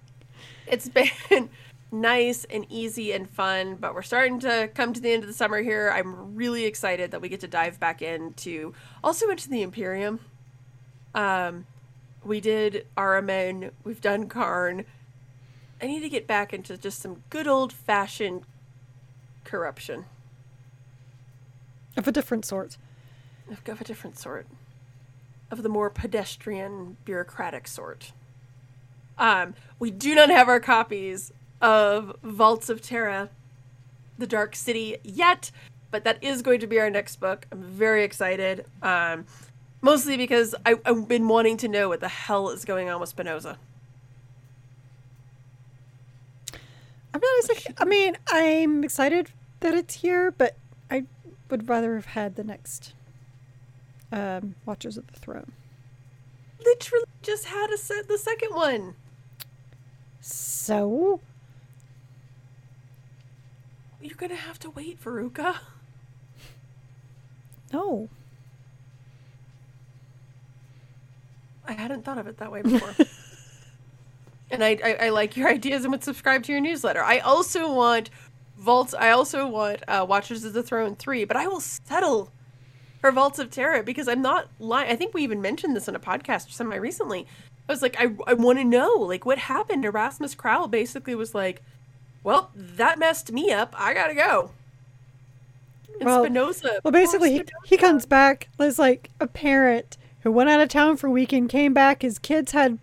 it's been nice and easy and fun, but we're starting to come to the end of the summer here. I'm really excited that we get to dive back into also into the Imperium. Um, we did Ahriman, we've done Kharn. I need to get back into just some good old fashioned corruption Of a different sort. of of a different sort, of the more pedestrian, bureaucratic sort. Um, we do not have our copies of Vaults of Terra, The Dark City yet, but that is going to be our next book. I'm very excited. Um, mostly because I, I've been wanting to know what the hell is going on with Spinoza. I'm not as I mean, I'm excited that it's here, but I would rather have had the next um, Watchers of the Throne. Literally just had a set the second one. So, You're gonna have to wait, Veruca. no. I hadn't thought of it that way before. and I, I, I like your ideas and would subscribe to your newsletter. I also want Vaults. I also want uh, Watchers of the Throne three, but I will settle for Vaults of Terra because I'm not lying. I think we even mentioned this in a podcast semi recently. I was like, I, I want to know like what happened. Erasmus Crowl basically was like, well, that messed me up. I gotta go. And Well- Spinoza. Well, basically, he, he comes back as like a parent who went out of town for a weekend, came back. His kids had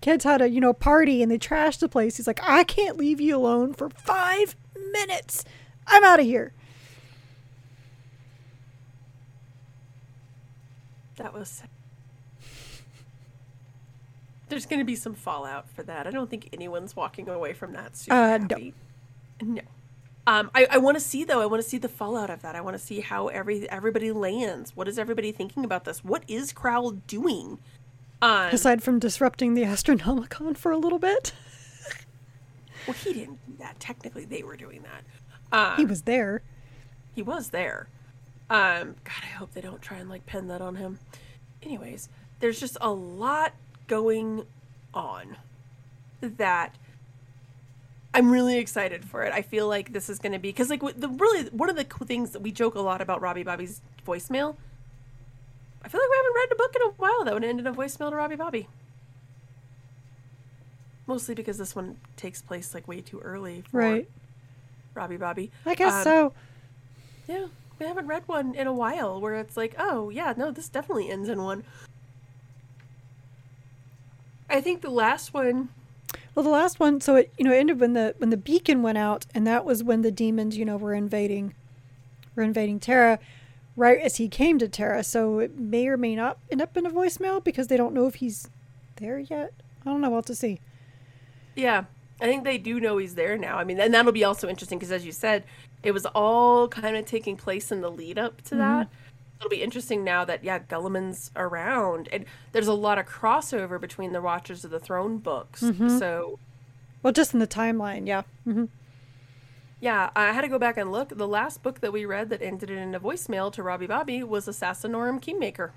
kids had a you know party and they trashed the place. He's like, I can't leave you alone for five minutes. I'm out of here. That was there's going to be some fallout for that. I don't think anyone's walking away from that super Uh, no. happy. No. Um, I, I want to see though. I want to see the fallout of that. I want to see how every everybody lands. What is everybody thinking about this? What is Crowl doing? Um, Aside from disrupting the Astronomican for a little bit, well, he didn't do that. Technically, they were doing that. Um, he was there. he was there. Um, God, I hope they don't try and like pin that on him. Anyways, there's just a lot going on that I'm really excited for it. I feel like this is going to be because like the really one of the cool things that we joke a lot about Robbie Bobby's voicemail. I feel like we haven't read a book in a while that would end in a voicemail to Robbie Bobby. Mostly because this one takes place like way too early for Right. Robbie Bobby. I guess Um, so. yeah, we haven't read one in a while where it's like, oh yeah, no, this definitely ends in one. I think the last one, Well, the last one, so it you know ended when the when the beacon went out, and that was when the demons you know were invading, were invading Terra, right as he came to Terra. So it may or may not end up in a voicemail because they don't know if he's there yet. I don't know what to see. yeah, I think they do know he's there now. I mean, and that'll be also interesting because as you said, it was all kind of taking place in the lead up to mm-hmm. that. It'll be interesting now that yeah, Guilliman's around, and there's a lot of crossover between the Watchers of the Throne books. So Well, just in the timeline, yeah. hmm Yeah, I had to go back and look. The last book that we read that ended in a voicemail to Robbie Bobby was Assassinorum Kingmaker.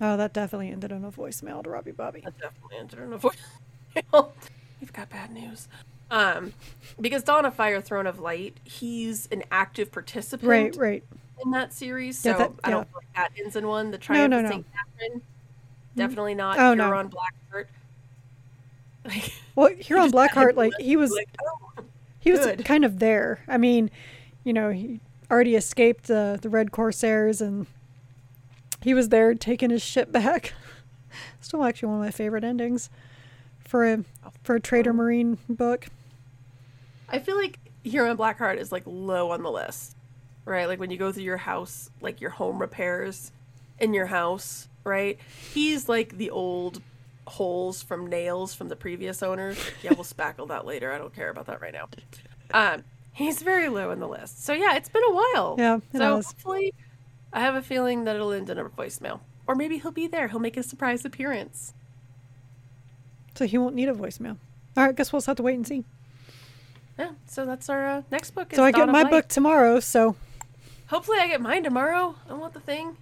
Oh, that definitely ended in a voicemail to Robbie Bobby. That definitely ended in a voicemail. We've got bad news. Um, because Dawn of Fire, Throne of Light, he's an active participant Right, right. In that series, so Yeah, that- I don't like that ends in one. The Triumph no, of no. St. Katherine, mm-hmm. definitely not. Oh, no. Huron Blackheart. Like, Well, Huron just had Blackheart, like he was like, oh, he was good. kind of there. I mean, you know, he already escaped the the Red Corsairs, and he was there taking his ship back. Still, actually, one of my favorite endings for a for a traitor um, marine book. I feel like Huron Blackheart is like low on the list, right? Like when you go through your house, like your home repairs in your house, right? He's like the old holes from nails from the previous owners. Yeah, we'll spackle that later. I don't care about that right now. Um, he's very low on the list. So yeah, it's been a while. Yeah, it So has. hopefully, I have a feeling that it'll end in a voicemail, or maybe he'll be there. He'll make a surprise appearance. So he won't need a voicemail. All right, guess we'll just have to wait and see. Yeah. So that's our uh, next book. So I Dawn get my Light. book tomorrow. So Hopefully, I get mine tomorrow. I want the thing.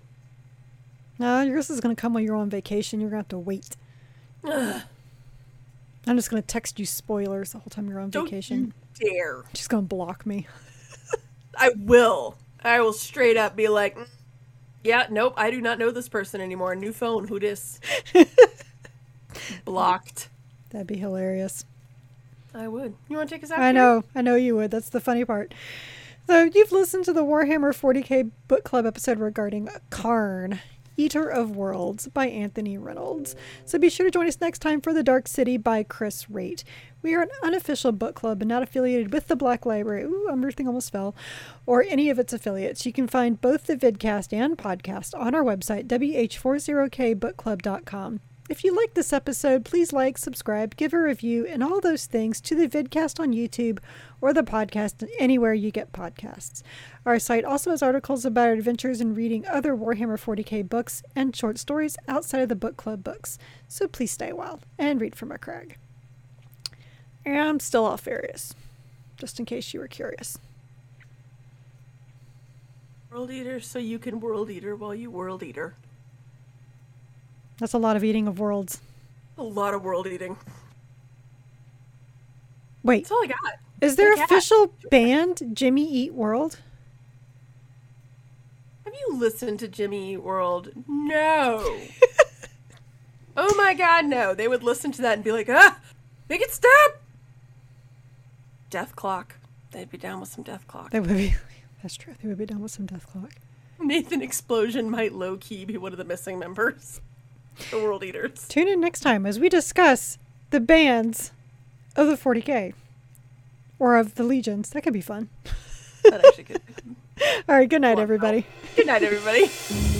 no, yours is gonna come while you're on vacation. You're gonna have to wait. Ugh, I'm just gonna text you spoilers the whole time you're on don't vacation. you dare! She's gonna block me. I will. I will straight up be like, "Mm, yeah, nope, I do not know this person anymore. New phone, who dis? Blocked. That'd be hilarious. I would. You want to take us out? I here? know, I know you would. That's the funny part. So you've listened to the Warhammer 40k book club episode regarding Kharn, Eater of Worlds by Anthony Reynolds. So be sure to join us next time for The Dark City by Chris Wraight. We are an unofficial book club and not affiliated with the Black Library. Ooh, everything almost fell. Or any of its affiliates. You can find both the vidcast and podcast on our website, wh40kbookclub.com. If you like this episode, please like, subscribe, give a review, and all those things to the vidcast on YouTube or the podcast anywhere you get podcasts. Our site also has articles about our adventures in reading other Warhammer 40k books and short stories outside of the book club books. So please stay a while and read from a crag. I'm still Alpharius, just in case you were curious. World eater, so you can world eater while you world eater. That's a lot of eating of worlds. A lot of world eating. Wait, That's all I got. is there cat. official band Jimmy Eat World? Have you listened to Jimmy Eat World? No. oh my god, no. They would listen to that and be like, ah, make it stop. Dethklok. They'd be down with some Dethklok. They would be. That's true. They would be down with some Dethklok. Nathan Explosion might low key be one of the missing members. The World Eaters. Tune in next time as we discuss the bands of the 40k or of the legions. That could be fun. That actually could. All right. Good night, everybody. Good night, everybody.